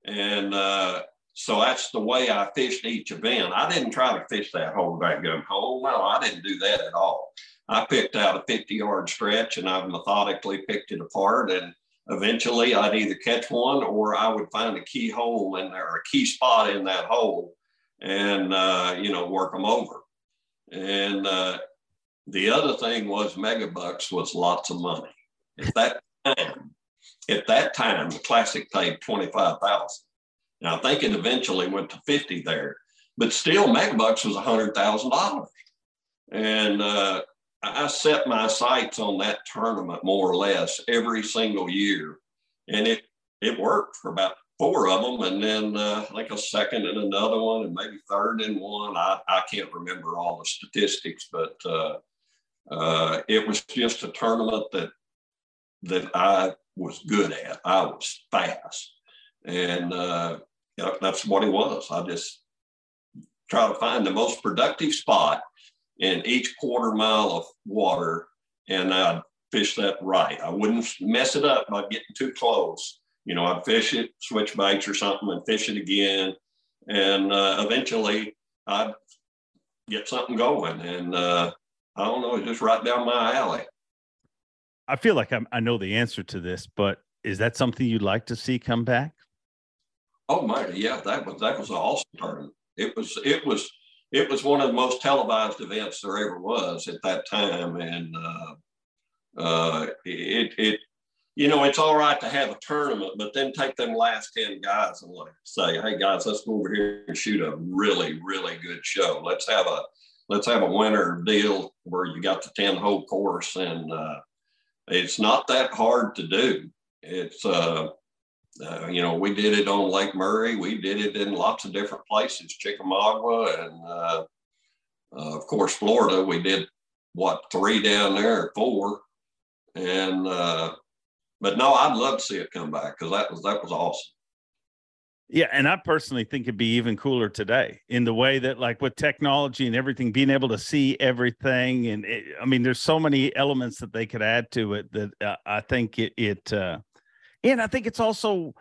And uh, so that's the way I fished each event. I didn't try to fish that whole gun hole. No, I didn't do that at all. I picked out a 50 yard stretch and I methodically picked it apart. And eventually I'd either catch one or I would find a key hole in there, a key spot in that hole and, uh, you know, work them over. And uh, the other thing was megabucks was lots of money. At that time, at that time, the classic paid 25,000. Now I think it eventually went to 50 there, but still Megabucks was a $100,000. And uh, I set my sights on that tournament more or less every single year. And it, it worked for about four of them. And then uh, I think a second and another one and maybe third and one. I, I can't remember all the statistics, but uh, uh, it was just a tournament that, that I was good at. I was fast. And uh, that's what it was. I just try to find the most productive spot in each quarter mile of water and I'd fish that right. I wouldn't mess it up by getting too close. You know, I'd fish it, switch baits or something and fish it again. And uh, eventually I'd get something going. And uh, I don't know, it's just right down my alley. I feel like I'm, I know the answer to this, but is that something you'd like to see come back? Oh my, yeah, that was that was an awesome tournament. It was it was it was one of the most televised events there ever was at that time, and uh, uh, it it you know it's all right to have a tournament, but then take them last ten guys and like say, hey guys, let's go over here and shoot a really really good show. Let's have a let's have a winner deal where you got the ten hole course, and uh, it's not that hard to do. It's uh, uh, you know, we did it on Lake Murray. We did it in lots of different places, Chickamauga, and uh, uh, of course Florida. We did what three down there, four, and uh, but no, I'd love to see it come back because that was that was awesome. Yeah, and I personally think it'd be even cooler today in the way that, like, with technology and everything, being able to see everything, and it, I mean, there's so many elements that they could add to it that uh, I think it it uh, and I think it's also,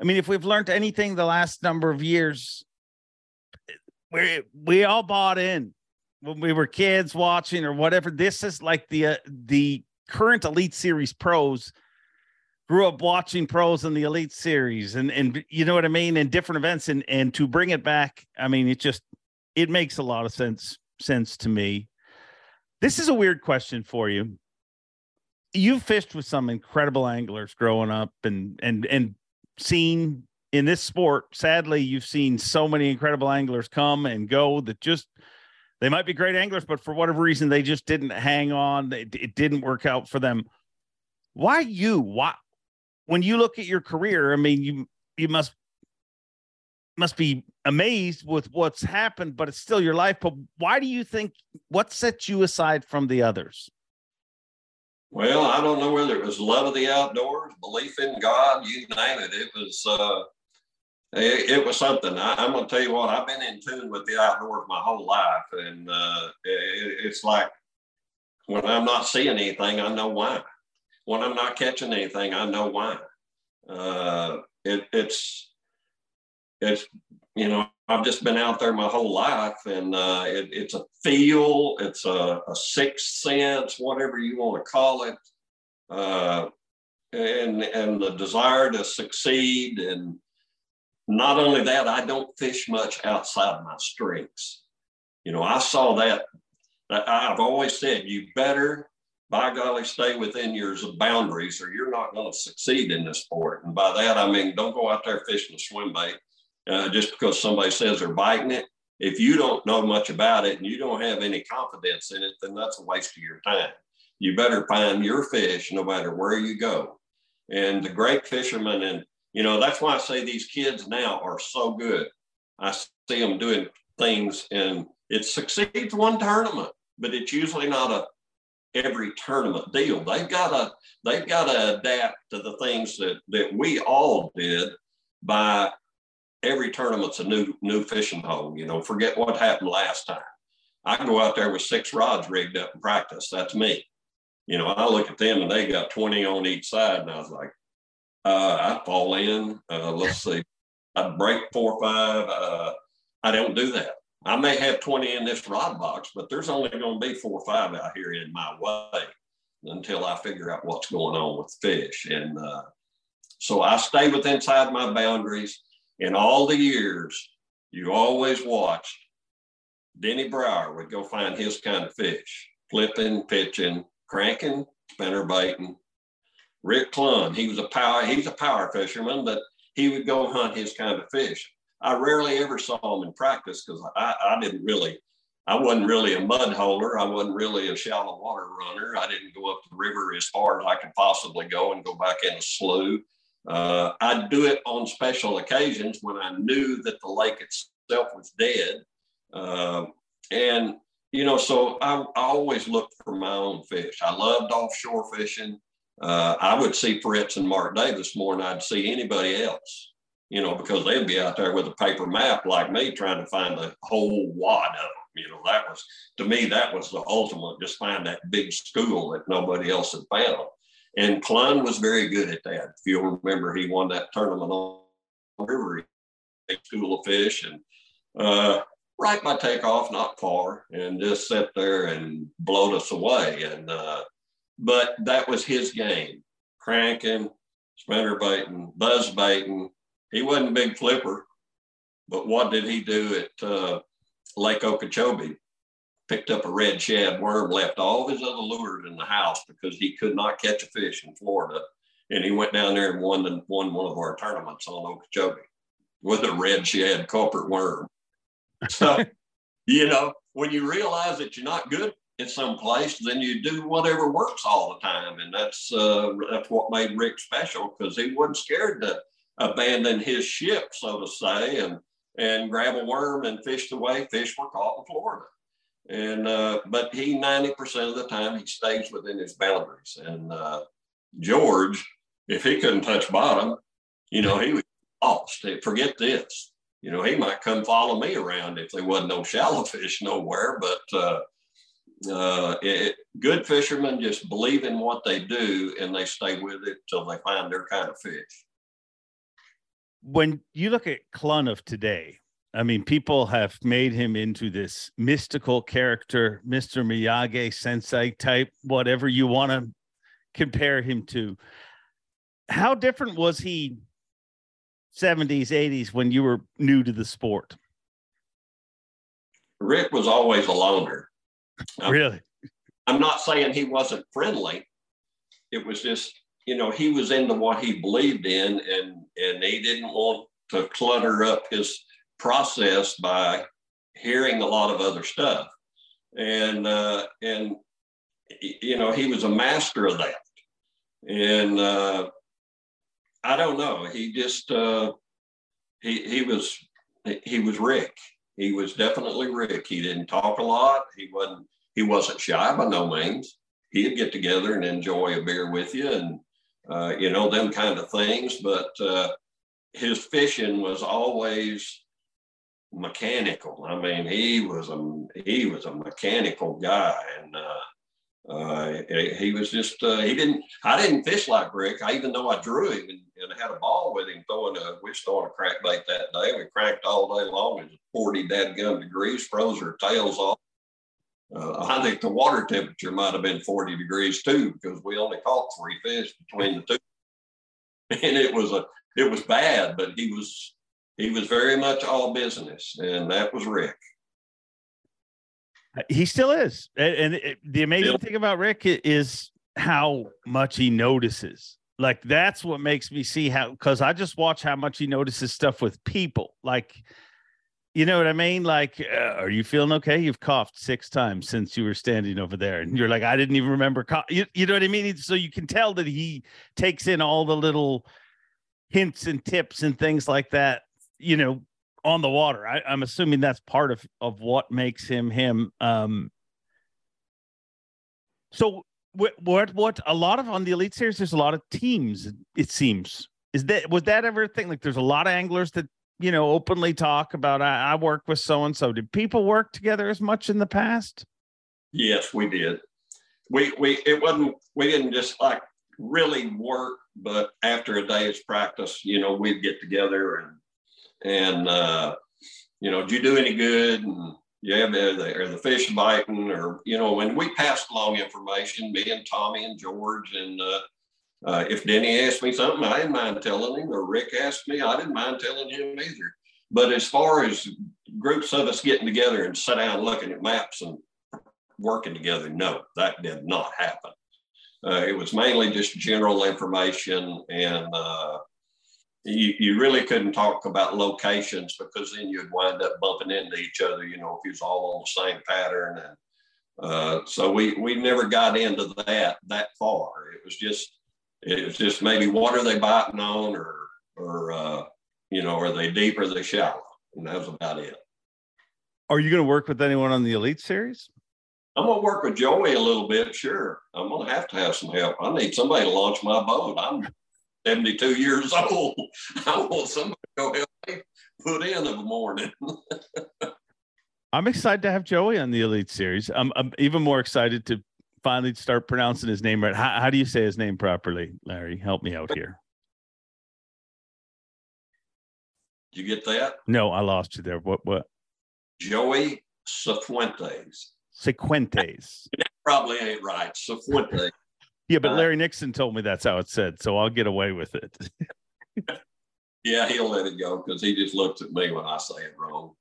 I mean, if we've learned anything the last number of years, we we all bought in when we were kids watching or whatever. This is like the uh, the current Elite Series pros grew up watching pros in the Elite Series, and and you know what I mean, in different events, and and to bring it back, I mean, it just it makes a lot of sense sense to me. This is a weird question for you you've fished with some incredible anglers growing up and and and seen in this sport. Sadly you've seen so many incredible anglers come and go that just they might be great anglers but for whatever reason they just didn't hang on. It, it didn't work out for them. Why you? Why when you look at your career i mean you you must must be amazed with what's happened but it's still your life. But why do you think what sets you aside from the others well, I don't know whether it was love of the outdoors, belief in God, you name it. It was uh, it, it, was something. I, am going to tell you what. I've been in tune with the outdoors my whole life, and uh, it, it's like when I'm not seeing anything, I know why. When I'm not catching anything, I know why. Uh, it, it's it's you know I've just been out there my whole life, and uh, it, it's a feel, it's a, a, sixth sense, whatever you want to call it. uh, and and the desire to succeed. And not only that, I don't fish much outside my strengths. You know, I saw that. I've always said you better, by golly, stay within your boundaries, or you're not going to succeed in this sport. And by that, I mean don't go out there fishing a swim bait uh, just because somebody says they're biting it. If you don't know much about it and you don't have any confidence in it, then that's a waste of your time. You better find your fish no matter where you go. And the great fishermen, and you know, that's why I say these kids now are so good. I see them doing things and it succeeds one tournament, but it's usually not a every tournament deal. They've got to they've got to adapt to the things that that we all did by every tournament's a new new fishing hole. You know, forget what happened last time. I go out there with six rods rigged up and practice. That's me. You know, I look at them and they got 20 on each side, and I was like, uh, I'd fall in. Uh, let's see, I'd break four or five. Uh, I don't do that. I may have 20 in this rod box, but there's only going to be four or five out here in my way until I figure out what's going on with fish. And uh, so I stay with inside my boundaries in all the years, you always watched Denny Brauer would go find his kind of fish, flipping, pitching, cranking, spinner baiting. Rick Clunn, he was a power, he's a power fisherman, but he would go hunt his kind of fish. I rarely ever saw him in practice because I, I didn't really, I wasn't really a mud holder. I wasn't really a shallow water runner. I didn't go up the river as far as I could possibly go and go back in a slough. Uh, I'd do it on special occasions when I knew that the lake itself was dead. Uh, and, you know, so I, I, always looked for my own fish. I loved offshore fishing. Uh, I would see Fritz and Mark Davis more than I'd see anybody else, you know, because they'd be out there with a paper map like me trying to find the whole wad of them. You know, that was, to me, that was the ultimate, just find that big school that nobody else had found. And Clunn was very good at that. If you'll remember, he won that tournament on River, school of fish, and uh, right by takeoff, not far, and just sat there and blow us away. And uh, but that was his game, cranking, spinner baiting, buzz baiting. He wasn't a big flipper, but what did he do at uh, Lake Okeechobee? Picked up a red shad worm, left all his other lures in the house because he could not catch a fish in Florida. And he went down there and won, the, won one of our tournaments on Okeechobee with a red shad culprit worm. So, you know, when you realize that you're not good at some place, then you do whatever works all the time. And that's, uh, that's what made Rick special because he wasn't scared to abandon his ship, so to say, and, and grab a worm and fish the way fish were caught in Florida. And uh, but he 90% of the time he stays within his boundaries. And uh, George, if he couldn't touch bottom, you know, he was lost. Forget this. You know, he might come follow me around if there wasn't no shallow fish nowhere. But uh, uh, it, good fishermen just believe in what they do and they stay with it till they find their kind of fish. When you look at Clunn of today, I mean, people have made him into this mystical character, Mr. Miyagi sensei type, whatever you want to compare him to. How different was he 70s, 80s when you were new to the sport? Rick was always a loner. really? I'm not saying he wasn't friendly. It was just, you know, he was into what he believed in and and he didn't want to clutter up his processed by hearing a lot of other stuff. And, uh, and, you know, he was a master of that. And uh, I don't know, he just, uh, he, he was, he was Rick. He was definitely Rick. He didn't talk a lot. He wasn't, he wasn't shy by no means. He'd get together and enjoy a beer with you and, uh, you know, them kind of things. But uh, his fishing was always mechanical. I mean, he was a he was a mechanical guy, and uh, uh, he was just uh, he didn't. I didn't fish like Rick. I even though I drew him and, and had a ball with him throwing a we throwing a crankbait that day. We cranked all day long. It was forty dead gun degrees, froze our tails off. uh, I think the water temperature might have been 40 degrees too, because we only caught three fish between the two. And it was a it was bad, but he was he was very much all business, and that was Rick. He still is, and, and the amazing Still. thing about Rick is how much he notices. Like that's what makes me see how because I just watch how much he notices stuff with people. Like, you know what I mean? Like, uh, are you feeling okay? You've coughed six times since you were standing over there, and you're like, I didn't even remember. Cough. You, you know what I mean? So you can tell that he takes in all the little hints and tips and things like that. You know, on the water. I, I'm assuming that's part of of what makes him him. Um, so what what what a lot of on the elite series, there's a lot of teams. It seems is that was that ever a thing? Like there's a lot of anglers that you know openly talk about. I, I work with so and so. Did people work together as much in the past? Yes, we did. We we it wasn't we didn't just like really work, but after a day's practice, you know, we'd get together and and uh, you know, did you do any good? And yeah, are are the fish biting? Or you know, when we passed along information, me and Tommy and George, and uh, uh, if Denny asked me something, I didn't mind telling him, or Rick asked me, I didn't mind telling him either. But as far as groups of us getting together and sit down looking at maps and working together, no, that did not happen. Uh, it was mainly just general information, and uh, you, you really couldn't talk about locations because then you'd wind up bumping into each other. You know, if you was all on the same pattern, and uh, so we we never got into that that far. It was just it was just maybe what are they biting on, or or uh, you know, are they deep or are they shallow, and that was about it. Are you going to work with anyone on the elite series? I'm gonna work with Joey a little bit, sure. I'm gonna have to have some help. I need somebody to launch my boat. I'm 72 years old. I want somebody to go help me put in of a morning. I'm excited to have Joey on the elite series. I'm, I'm even more excited to finally start pronouncing his name right. How, how do you say his name properly, Larry? Help me out here. Did you get that? No, I lost you there. What? What? Joey Cifuentes. Sequentes. Probably ain't right. Cifuentes. Yeah, but Uh, Larry Nixon told me that's how it said, so I'll get away with it. yeah, he'll let it go because he just looks at me when I say it wrong.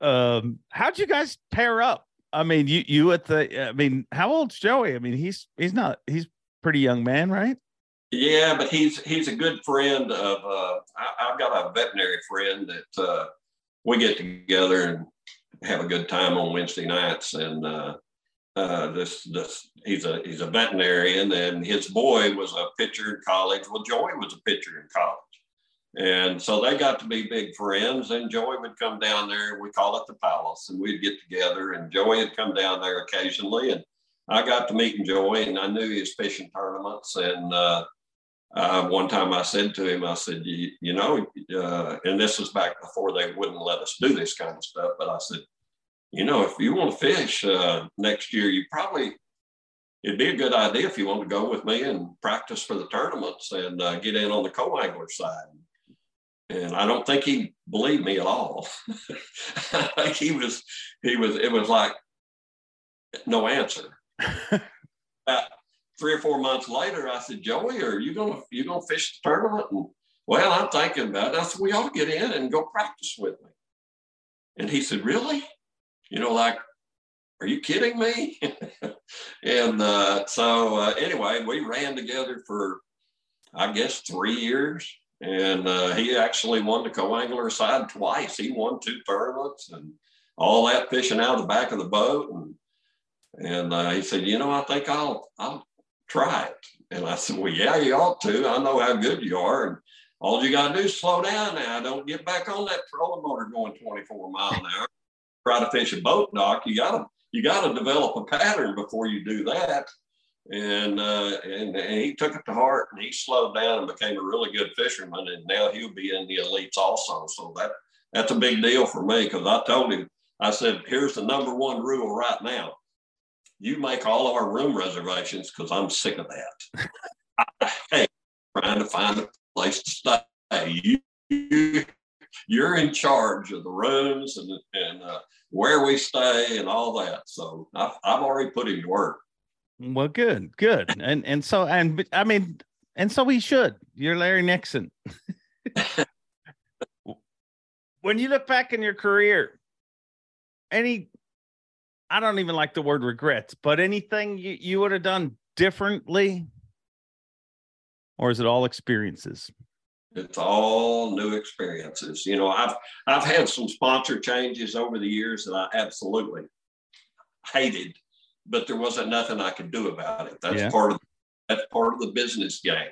Um, how'd you guys pair up? I mean, you you at the. I mean, how old's Joey? I mean, he's he's not. He's pretty young man, right? Yeah, but he's he's a good friend of. Uh, I, I've got a veterinary friend that uh, we get together and have a good time on Wednesday nights. And uh, this this he's a he's a veterinarian, and his boy was a pitcher in college. Well, Joey was a pitcher in college, and so they got to be big friends. And Joey would come down there. We call it the Palace, and we'd get together. And Joey would come down there occasionally, and I got to meeting Joey, and I knew his fishing tournaments and. Uh, uh, one time I said to him, I said, you, you know, uh, and this was back before they wouldn't let us do this kind of stuff, but I said, you know, if you want to fish uh, next year, you probably, it'd be a good idea if you want to go with me and practice for the tournaments and uh, get in on the co-angler side. And I don't think he believed me at all. I think he was, he was, it was like no answer. Uh, three or four months later, I said, Joey, are you gonna you gonna fish the tournament? And well, I'm thinking about it. I said, we ought to get in and go practice with me. And he said, Really? You know, like, are you kidding me? and uh, so uh, anyway, we ran together for I guess three years. And uh, he actually won the co-angler side twice. He won two tournaments and all that fishing out of the back of the boat. And and uh, he said, you know, I think I'll I'll try it. And I said, well, yeah, you ought to. I know how good you are. And all you got to do is slow down now. Don't get back on that trolling motor going 24 mile an hour. Try to fish a boat dock. You got to you got to develop a pattern before you do that. And, uh, and and he took it to heart and he slowed down and became a really good fisherman. And now he'll be in the elites also. So that that's a big deal for me because I told him, I said, here's the number one rule right now you make all of our room reservations because I'm sick of that. Hate trying to find a place to stay. You, you, you're in charge of the rooms and and uh, where we stay and all that. So I've, I've already put him to work. Well, good, good, and and so and I mean, and so he should. You're Larry Nixon. when you look back in your career, any, I don't even like the word regrets, but anything you, you would have done differently, or is it all experiences? It's all new experiences. You know, I've I've had some sponsor changes over the years that I absolutely hated, but there wasn't nothing I could do about it. That's yeah. part of that's part of the business game.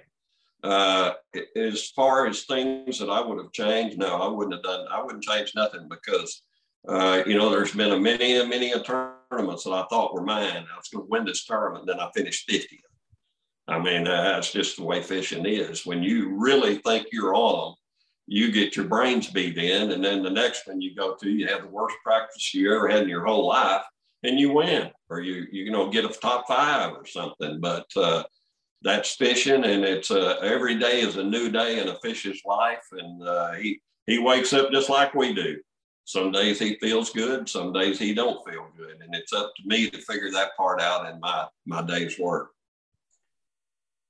Uh, as far as things that I would have changed, no, I wouldn't have done. I wouldn't change nothing because uh, you know there's been a many and many tournaments that I thought were mine. I was going to win this tournament, then I finished 50th. I mean, that's just the way fishing is. When you really think you're on you get your brains beat in, and then the next one you go to, you have the worst practice you ever had in your whole life, and you win, or you you know get a top five or something. But uh, that's fishing, and it's uh, every day is a new day in a fish's life, and uh, he he wakes up just like we do. Some days he feels good, some days he don't feel good, and it's up to me to figure that part out in my my day's work.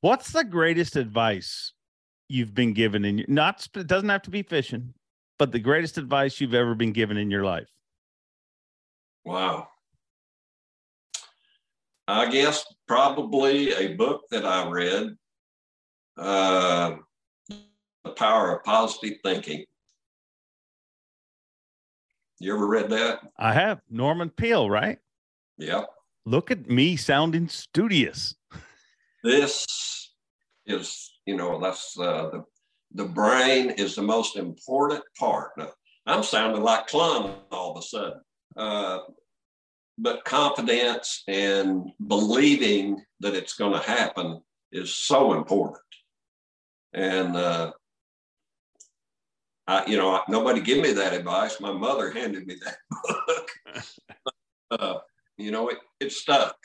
What's the greatest advice you've been given in your not it doesn't have to be fishing, but the greatest advice you've ever been given in your life? Wow. I guess probably a book that I read, uh, The Power of Positive Thinking. You ever read that? I have. Norman Peale, right? Yep. Look at me sounding studious. This is, you know, that's uh, the the brain is the most important part. Now, I'm sounding like Clunn all of a sudden. Uh, but confidence and believing that it's going to happen is so important. And uh, I, you know, nobody gave me that advice. My mother handed me that book. uh, you know, it, it stuck,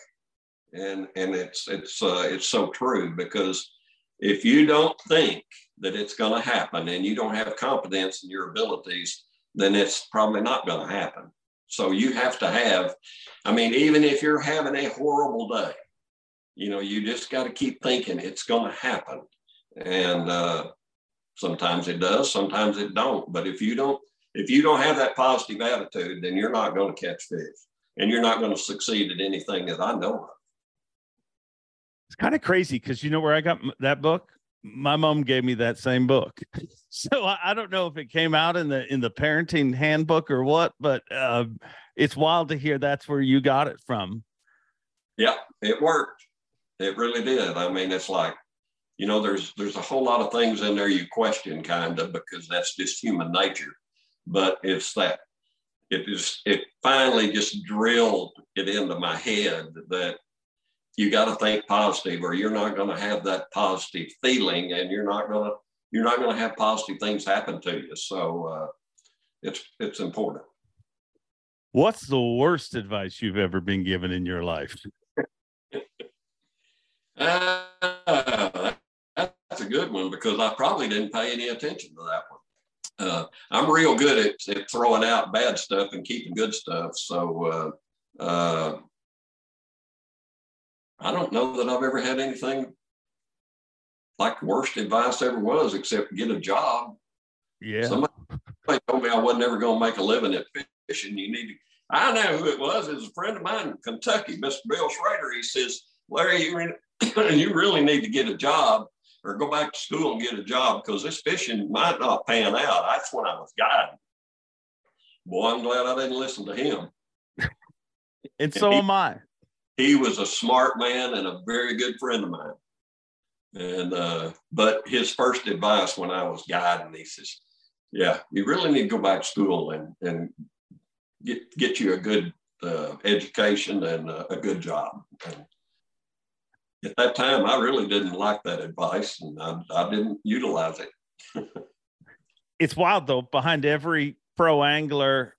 and and it's it's uh, it's so true because if you don't think that it's going to happen and you don't have confidence in your abilities, then it's probably not going to happen. So you have to have, I mean, even if you're having a horrible day, you know, you just got to keep thinking it's going to happen. And uh, sometimes it does, sometimes it don't. But if you don't, if you don't have that positive attitude, then you're not going to catch fish, and you're not going to succeed at anything that I know of. It's kind of crazy because you know where I got that book? My mom gave me that same book. So I, don't know if it came out in the in the parenting handbook or what but uh, it's wild to hear that's where you got it from. Yeah it worked. It really did. I mean it's like you know there's there's a whole lot of things in there you question kind of because that's just human nature. But it's that it is it finally just drilled it into my head that you got to think positive or you're not going to have that positive feeling and you're not going to you're not going to have positive things happen to you. So uh, it's it's important. What's the worst advice you've ever been given in your life? Uh, that's a good one because i probably didn't pay any attention to that one. Uh, i'm real good at, at, throwing out bad stuff and keeping good stuff. So uh, uh, I don't know that I've ever had anything like the worst advice ever was, except get a job. Yeah. Somebody told me I wasn't ever going to make a living at fishing. You need to. I know who it was. It was a friend of mine in Kentucky, Mr. Bill Schrader. He says, Larry, you, you really need to get a job or go back to school and get a job because this fishing might not pan out. That's when I was guiding. Boy, I'm glad I didn't listen to him. and so am I he was a smart man and a very good friend of mine. And uh, but his first advice when I was guiding, he says, "Yeah, you really need to go back to school and and get get you a good uh, education and uh, a good job." And at that time, I really didn't like that advice, and I, I didn't utilize it. it's wild though. Behind every pro angler,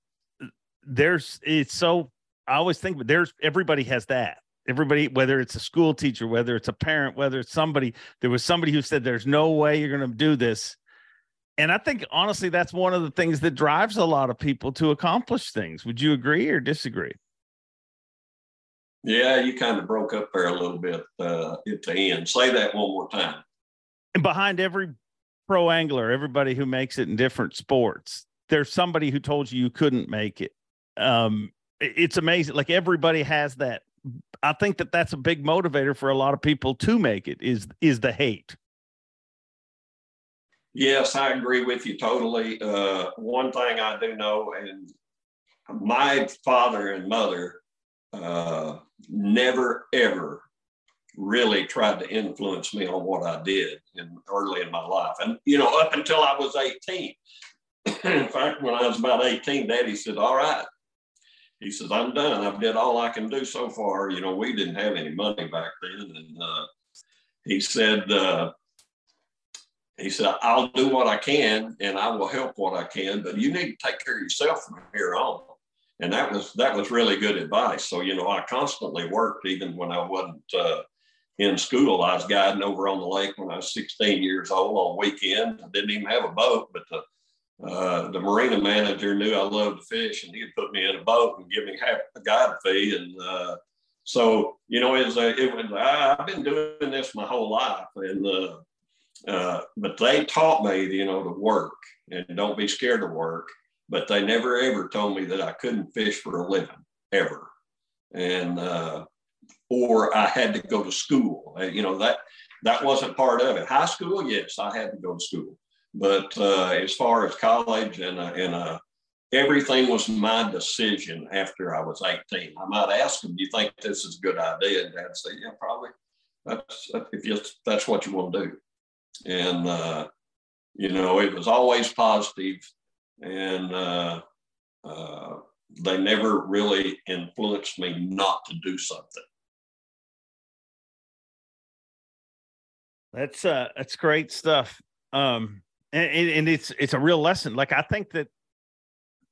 there's it's so I always think there's everybody has that. Everybody, whether it's a school teacher, whether it's a parent, whether it's somebody, there was somebody who said, There's no way you're going to do this. and I think honestly, that's one of the things that drives a lot of people to accomplish things. Would you agree or disagree? Yeah, you kind of broke up there a little bit uh, at the end. Say that one more time. And behind every pro angler, everybody who makes it in different sports, there's somebody who told you you couldn't make it. Um, it's amazing. Like everybody has that. I think that that's a big motivator for a lot of people to make it. Is is the hate? Yes, I agree with you totally. Uh, one thing I do know, and my father and mother uh, never ever really tried to influence me on what I did in early in my life. And you know, up until I was 18. in fact, when I was about 18, Daddy said, "All right." He says, "I'm done. I've did all I can do so far." You know, we didn't have any money back then, and uh, he said, uh, he said, I'll do what I can and I will help what I can, but you need to take care of yourself from here on. And that was that was really good advice. So, you know, I constantly worked even when I wasn't uh, in school. I was guiding over on the lake when I was 16 years old on weekends. I didn't even have a boat, but the uh, the marina manager knew I loved to fish, and he'd put me in a boat and give me half the guide fee. And uh, so, you know, it was, a, it was I've been doing this my whole life, and uh, uh, but they taught me, you know, to work and don't be scared to work. But they never ever told me that I couldn't fish for a living ever, and uh, or I had to go to school. You know that that wasn't part of it. High school, yes, I had to go to school, but uh, as far as college and uh, and uh, everything was my decision after I was 18. I might ask them, "Do you think this is a good idea?" And Dad said, "Yeah, probably. That's if you, that's what you want to do." and uh, you know it was always positive and uh, uh, they never really influenced me not to do something that's uh that's great stuff um and, and it's it's a real lesson like i think that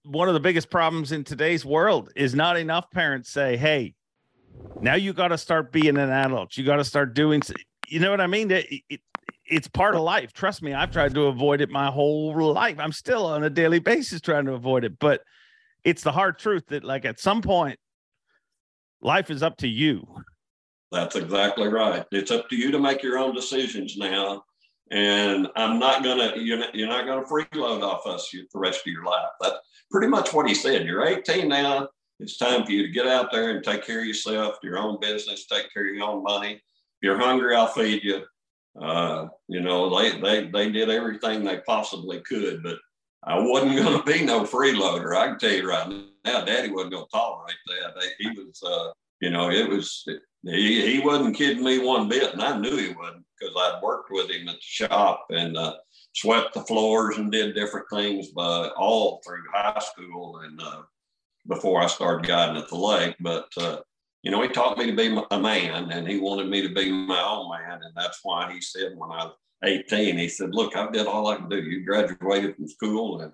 one of the biggest problems in today's world is not enough parents say hey now you got to start being an adult you got to start doing you know what i mean it, it, it's part of life. Trust me, I've tried to avoid it my whole life. I'm still on a daily basis trying to avoid it, but it's the hard truth that like at some point life is up to you. That's exactly right. It's up to you to make your own decisions now. And I'm not gonna you're not, you're not gonna freeload off us the rest of your life. That's pretty much what he said. You're 18 now. It's time for you to get out there and take care of yourself, your own business, take care of your own money. If you're hungry, I'll feed you uh, you know, they, they, they did everything they possibly could, but I wasn't going to be no freeloader. I can tell you right now, Daddy wasn't going to tolerate that. He was, uh, you know, it was, he, he wasn't kidding me one bit, and I knew he wasn't because I'd worked with him at the shop and uh, swept the floors and did different things, but all through high school and uh, before I started guiding at the lake. But uh, you know, he taught me to be a man and he wanted me to be my own man. And that's why he said when I was 18, he said, Look, I did all I can do. You graduated from school and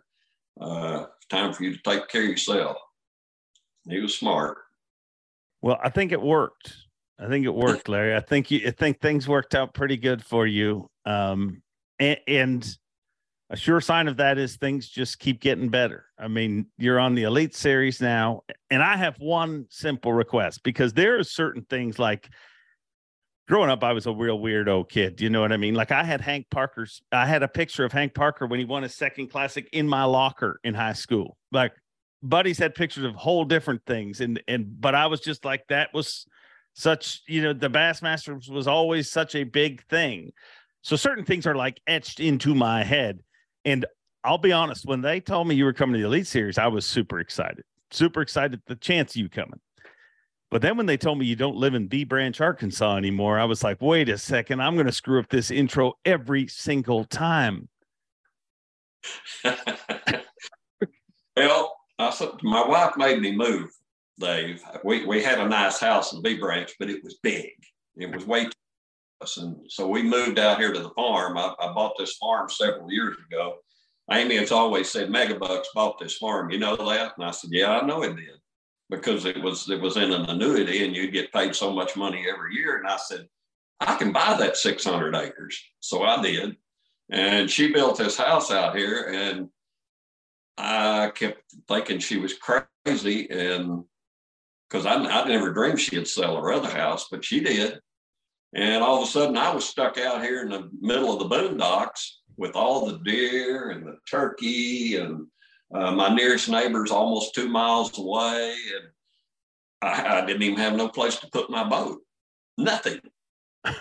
uh, it's time for you to take care of yourself. He was smart. Well, I think it worked. I think it worked, Larry. I think you I think things worked out pretty good for you. Um, and, and a sure sign of that is things just keep getting better. I mean, you're on the Elite Series now, and I have one simple request because there are certain things like growing up, I was a real weirdo kid. You know what I mean? Like I had Hank Parker's, I had a picture of Hank Parker when he won his second classic in my locker in high school. Like buddies had pictures of whole different things, and and but I was just like that was such you know the Bassmasters was always such a big thing. So certain things are like etched into my head. And I'll be honest, when they told me you were coming to the Elite Series, I was super excited, super excited the chance you coming. But then when they told me you don't live in Bee Branch, Arkansas anymore, I was like, wait a second, I'm going to screw up this intro every single time. well, I, my wife made me move, Dave. We, we had a nice house in Bee Branch, but it was big. It was way too us. And so we moved out here to the farm. I, I bought this farm several years ago. Amy has always said Megabucks bought this farm. You know that? And I said, Yeah, I know it did. Because it was it was in an annuity and you'd get paid so much money every year. And I said, I can buy that 600 acres. So I did. And she built this house out here, and I kept thinking she was crazy, and because I, I never dreamed she'd sell her other house, but she did. And all of a sudden, I was stuck out here in the middle of the boondocks with all the deer and the turkey, and uh, my nearest neighbor's almost two miles away, and I, I didn't even have no place to put my boat. Nothing.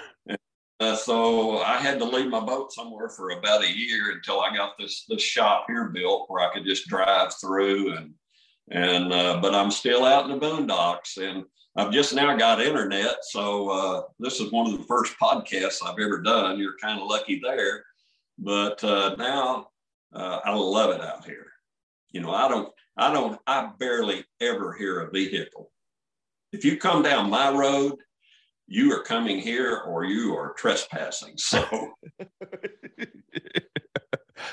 Uh, so I had to leave my boat somewhere for about a year until I got this this shop here built where I could just drive through and and uh, but I'm still out in the boondocks and I've just now got internet. So uh, this is one of the first podcasts I've ever done. You're kind of lucky there, but uh, now uh, I love it out here. You know, I don't I don't I barely ever hear a vehicle. If you come down my road you are coming here or you are trespassing. So,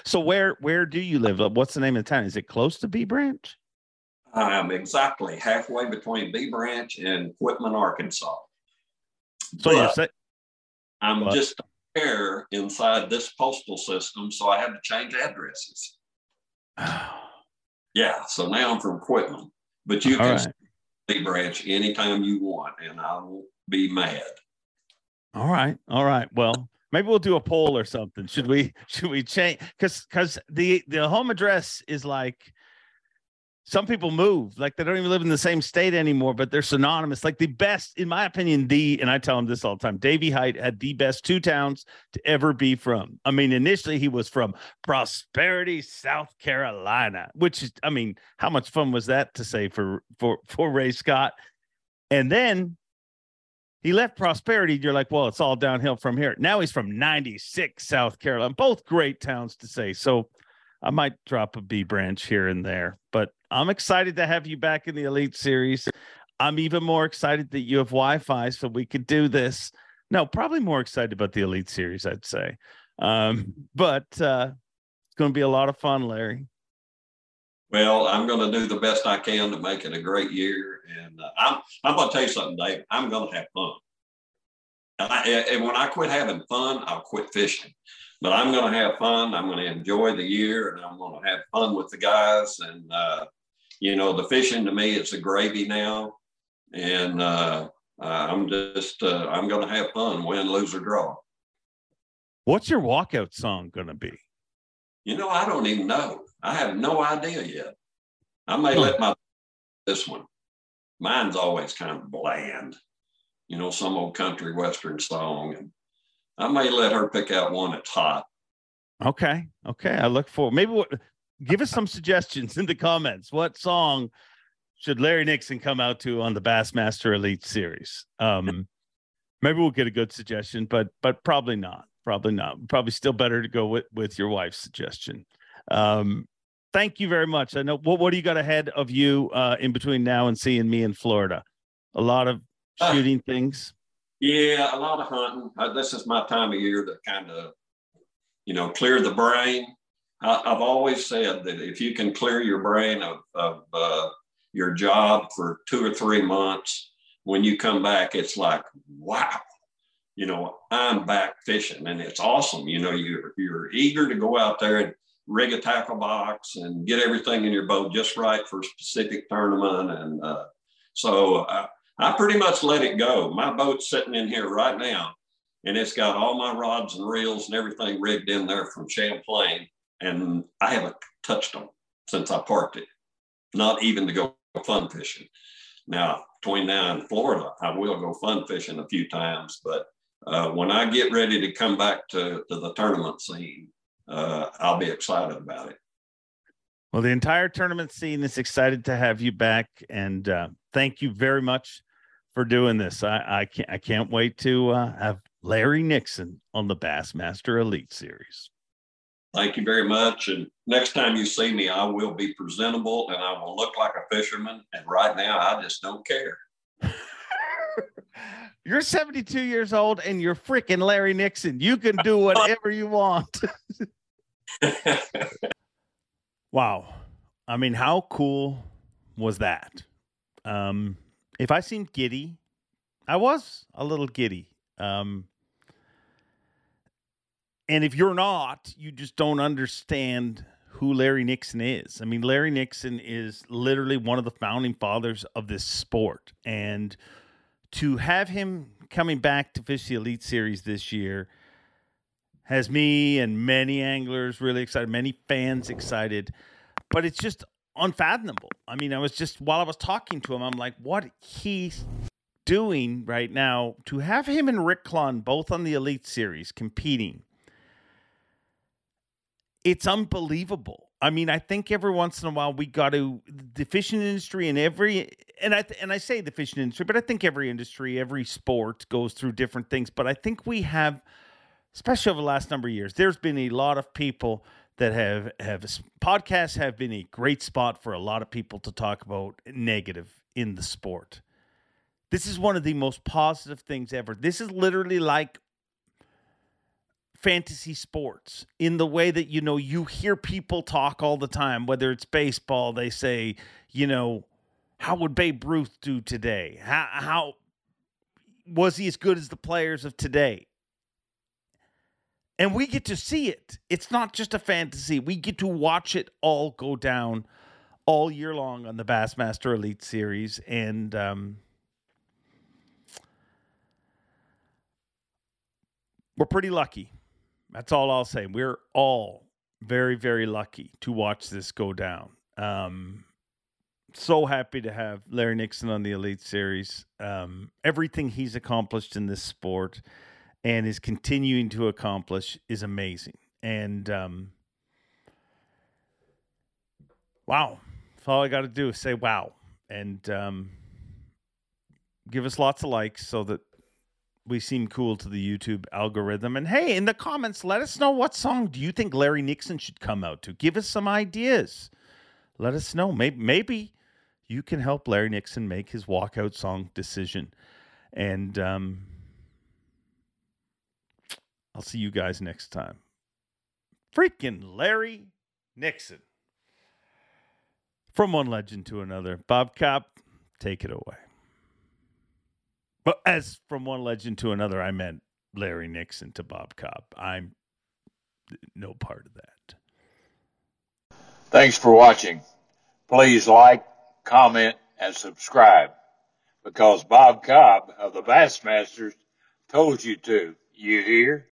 so where where do you live? What's the name of the town? Is it close to Bee Branch? I'm exactly halfway between Bee Branch and Quitman, Arkansas. So you say I'm but, just there inside this postal system, so I had to change addresses. yeah, so now I'm from Quitman, but you can right. Bee Branch anytime you want, and I will be mad. All right. All right. Well, maybe we'll do a poll or something. Should we should we change cuz cuz the the home address is like some people move like they don't even live in the same state anymore but they're synonymous like the best in my opinion the and i tell him this all the time Davy Hite had the best two towns to ever be from i mean initially he was from prosperity south carolina which is i mean how much fun was that to say for for for ray scott and then he left prosperity. You're like, well, it's all downhill from here. Now he's from 96 South Carolina, both great towns to say. So I might drop a Bee Branch here and there, but I'm excited to have you back in the Elite Series. I'm even more excited that you have Wi Fi so we could do this. No, probably more excited about the Elite Series, I'd say. Um, but uh, it's going to be a lot of fun, Larry. Well, I'm going to do the best I can to make it a great year, and uh, I'm I'm going to tell you something, Dave. I'm going to have fun. And, I, and when I quit having fun, I'll quit fishing. But I'm going to have fun. I'm going to enjoy the year, and I'm going to have fun with the guys. And uh, you know, the fishing to me is a gravy now, and uh, I'm just uh, I'm going to have fun, win, lose, or draw. What's your walkout song going to be? You know, I don't even know. I have no idea yet. I may let my this one. Mine's always kind of bland, you know, some old country western song, and I may let her pick out one that's hot. Okay, okay. I look for maybe what. Give us some suggestions in the comments. What song should Larry Nixon come out to on the Bassmaster Elite Series? Um, maybe we'll get a good suggestion, but but probably not. Probably not. Probably still better to go with with your wife's suggestion. Um, thank you very much. I know what what do you got ahead of you uh, in between now and seeing me in Florida? A lot of uh, shooting uh, things. Yeah, a lot of hunting. Uh, this is my time of year to kind of, you know, clear the brain. I, have always said that if you can clear your brain of, of uh, your job for two or three months, when you come back, it's like, wow, you know, I'm back fishing and it's awesome. You know, you're, you're eager to go out there and rig a tackle box and get everything in your boat just right for a specific tournament. And uh, so I, I pretty much let it go. My boat's sitting in here right now, and it's got all my rods and reels and everything rigged in there from Champlain. And I haven't touched them since I parked it, not even to go fun fishing. Now, between now and Florida, I will go fun fishing a few times, but uh, when I get ready to come back to, to the tournament scene, uh, I'll be excited about it. Well, the entire tournament scene is excited to have you back, and uh, thank you very much for doing this. I, I can't I can't wait to uh, have Larry Nixon on the Bassmaster Elite Series. Thank you very much. And next time you see me, I will be presentable and I will look like a fisherman. And right now, I just don't care. You're 72 years old and you're freaking Larry Nixon. You can do whatever you want. wow. I mean, how cool was that? Um, if I seemed giddy, I was a little giddy. Um, And if you're not, you just don't understand who Larry Nixon is. I mean, Larry Nixon is literally one of the founding fathers of this sport. And to have him coming back to fish the Elite Series this year has me and many anglers really excited, many fans excited, but it's just unfathomable. I mean, I was just while I was talking to him, I'm like, what he's doing right now to have him and Rick Clunn both on the Elite Series competing. It's unbelievable. I mean, I think every once in a while we got to the fishing industry and every and I and I say the fishing industry, but I think every industry, every sport goes through different things. But I think we have especially over the last number of years, there's been a lot of people that have have podcasts have been a great spot for a lot of people to talk about negative in the sport. This is one of the most positive things ever. This is literally like fantasy sports in the way that you know you hear people talk all the time whether it's baseball they say you know how would Babe Ruth do today how how was he as good as the players of today and we get to see it. It's not just a fantasy. We get to watch it all go down all year long on the Bassmaster Elite Series, and um, we're pretty lucky. That's all I'll say. We're all very, very lucky to watch this go down. Um, so happy to have Larry Nixon on the Elite Series. Um, everything he's accomplished in this sport and is continuing to accomplish is amazing. And um, wow, that's all I got to do is say wow, and um, give us lots of likes so that we seem cool to the YouTube algorithm. And hey, in the comments, let us know what song do you think Larry Nixon should come out to. Give us some ideas. Let us know. Maybe maybe you can help Larry Nixon make his walkout song decision. And um, I'll see you guys next time. Freaking Larry Nixon. From one legend to another. Bob Cobb, take it away. But as from one legend to another, I meant Larry Nixon to Bob Cobb. I'm no part of that. Thanks for watching. Please like, comment, and subscribe because Bob Cobb of the Bassmasters told you to. You hear?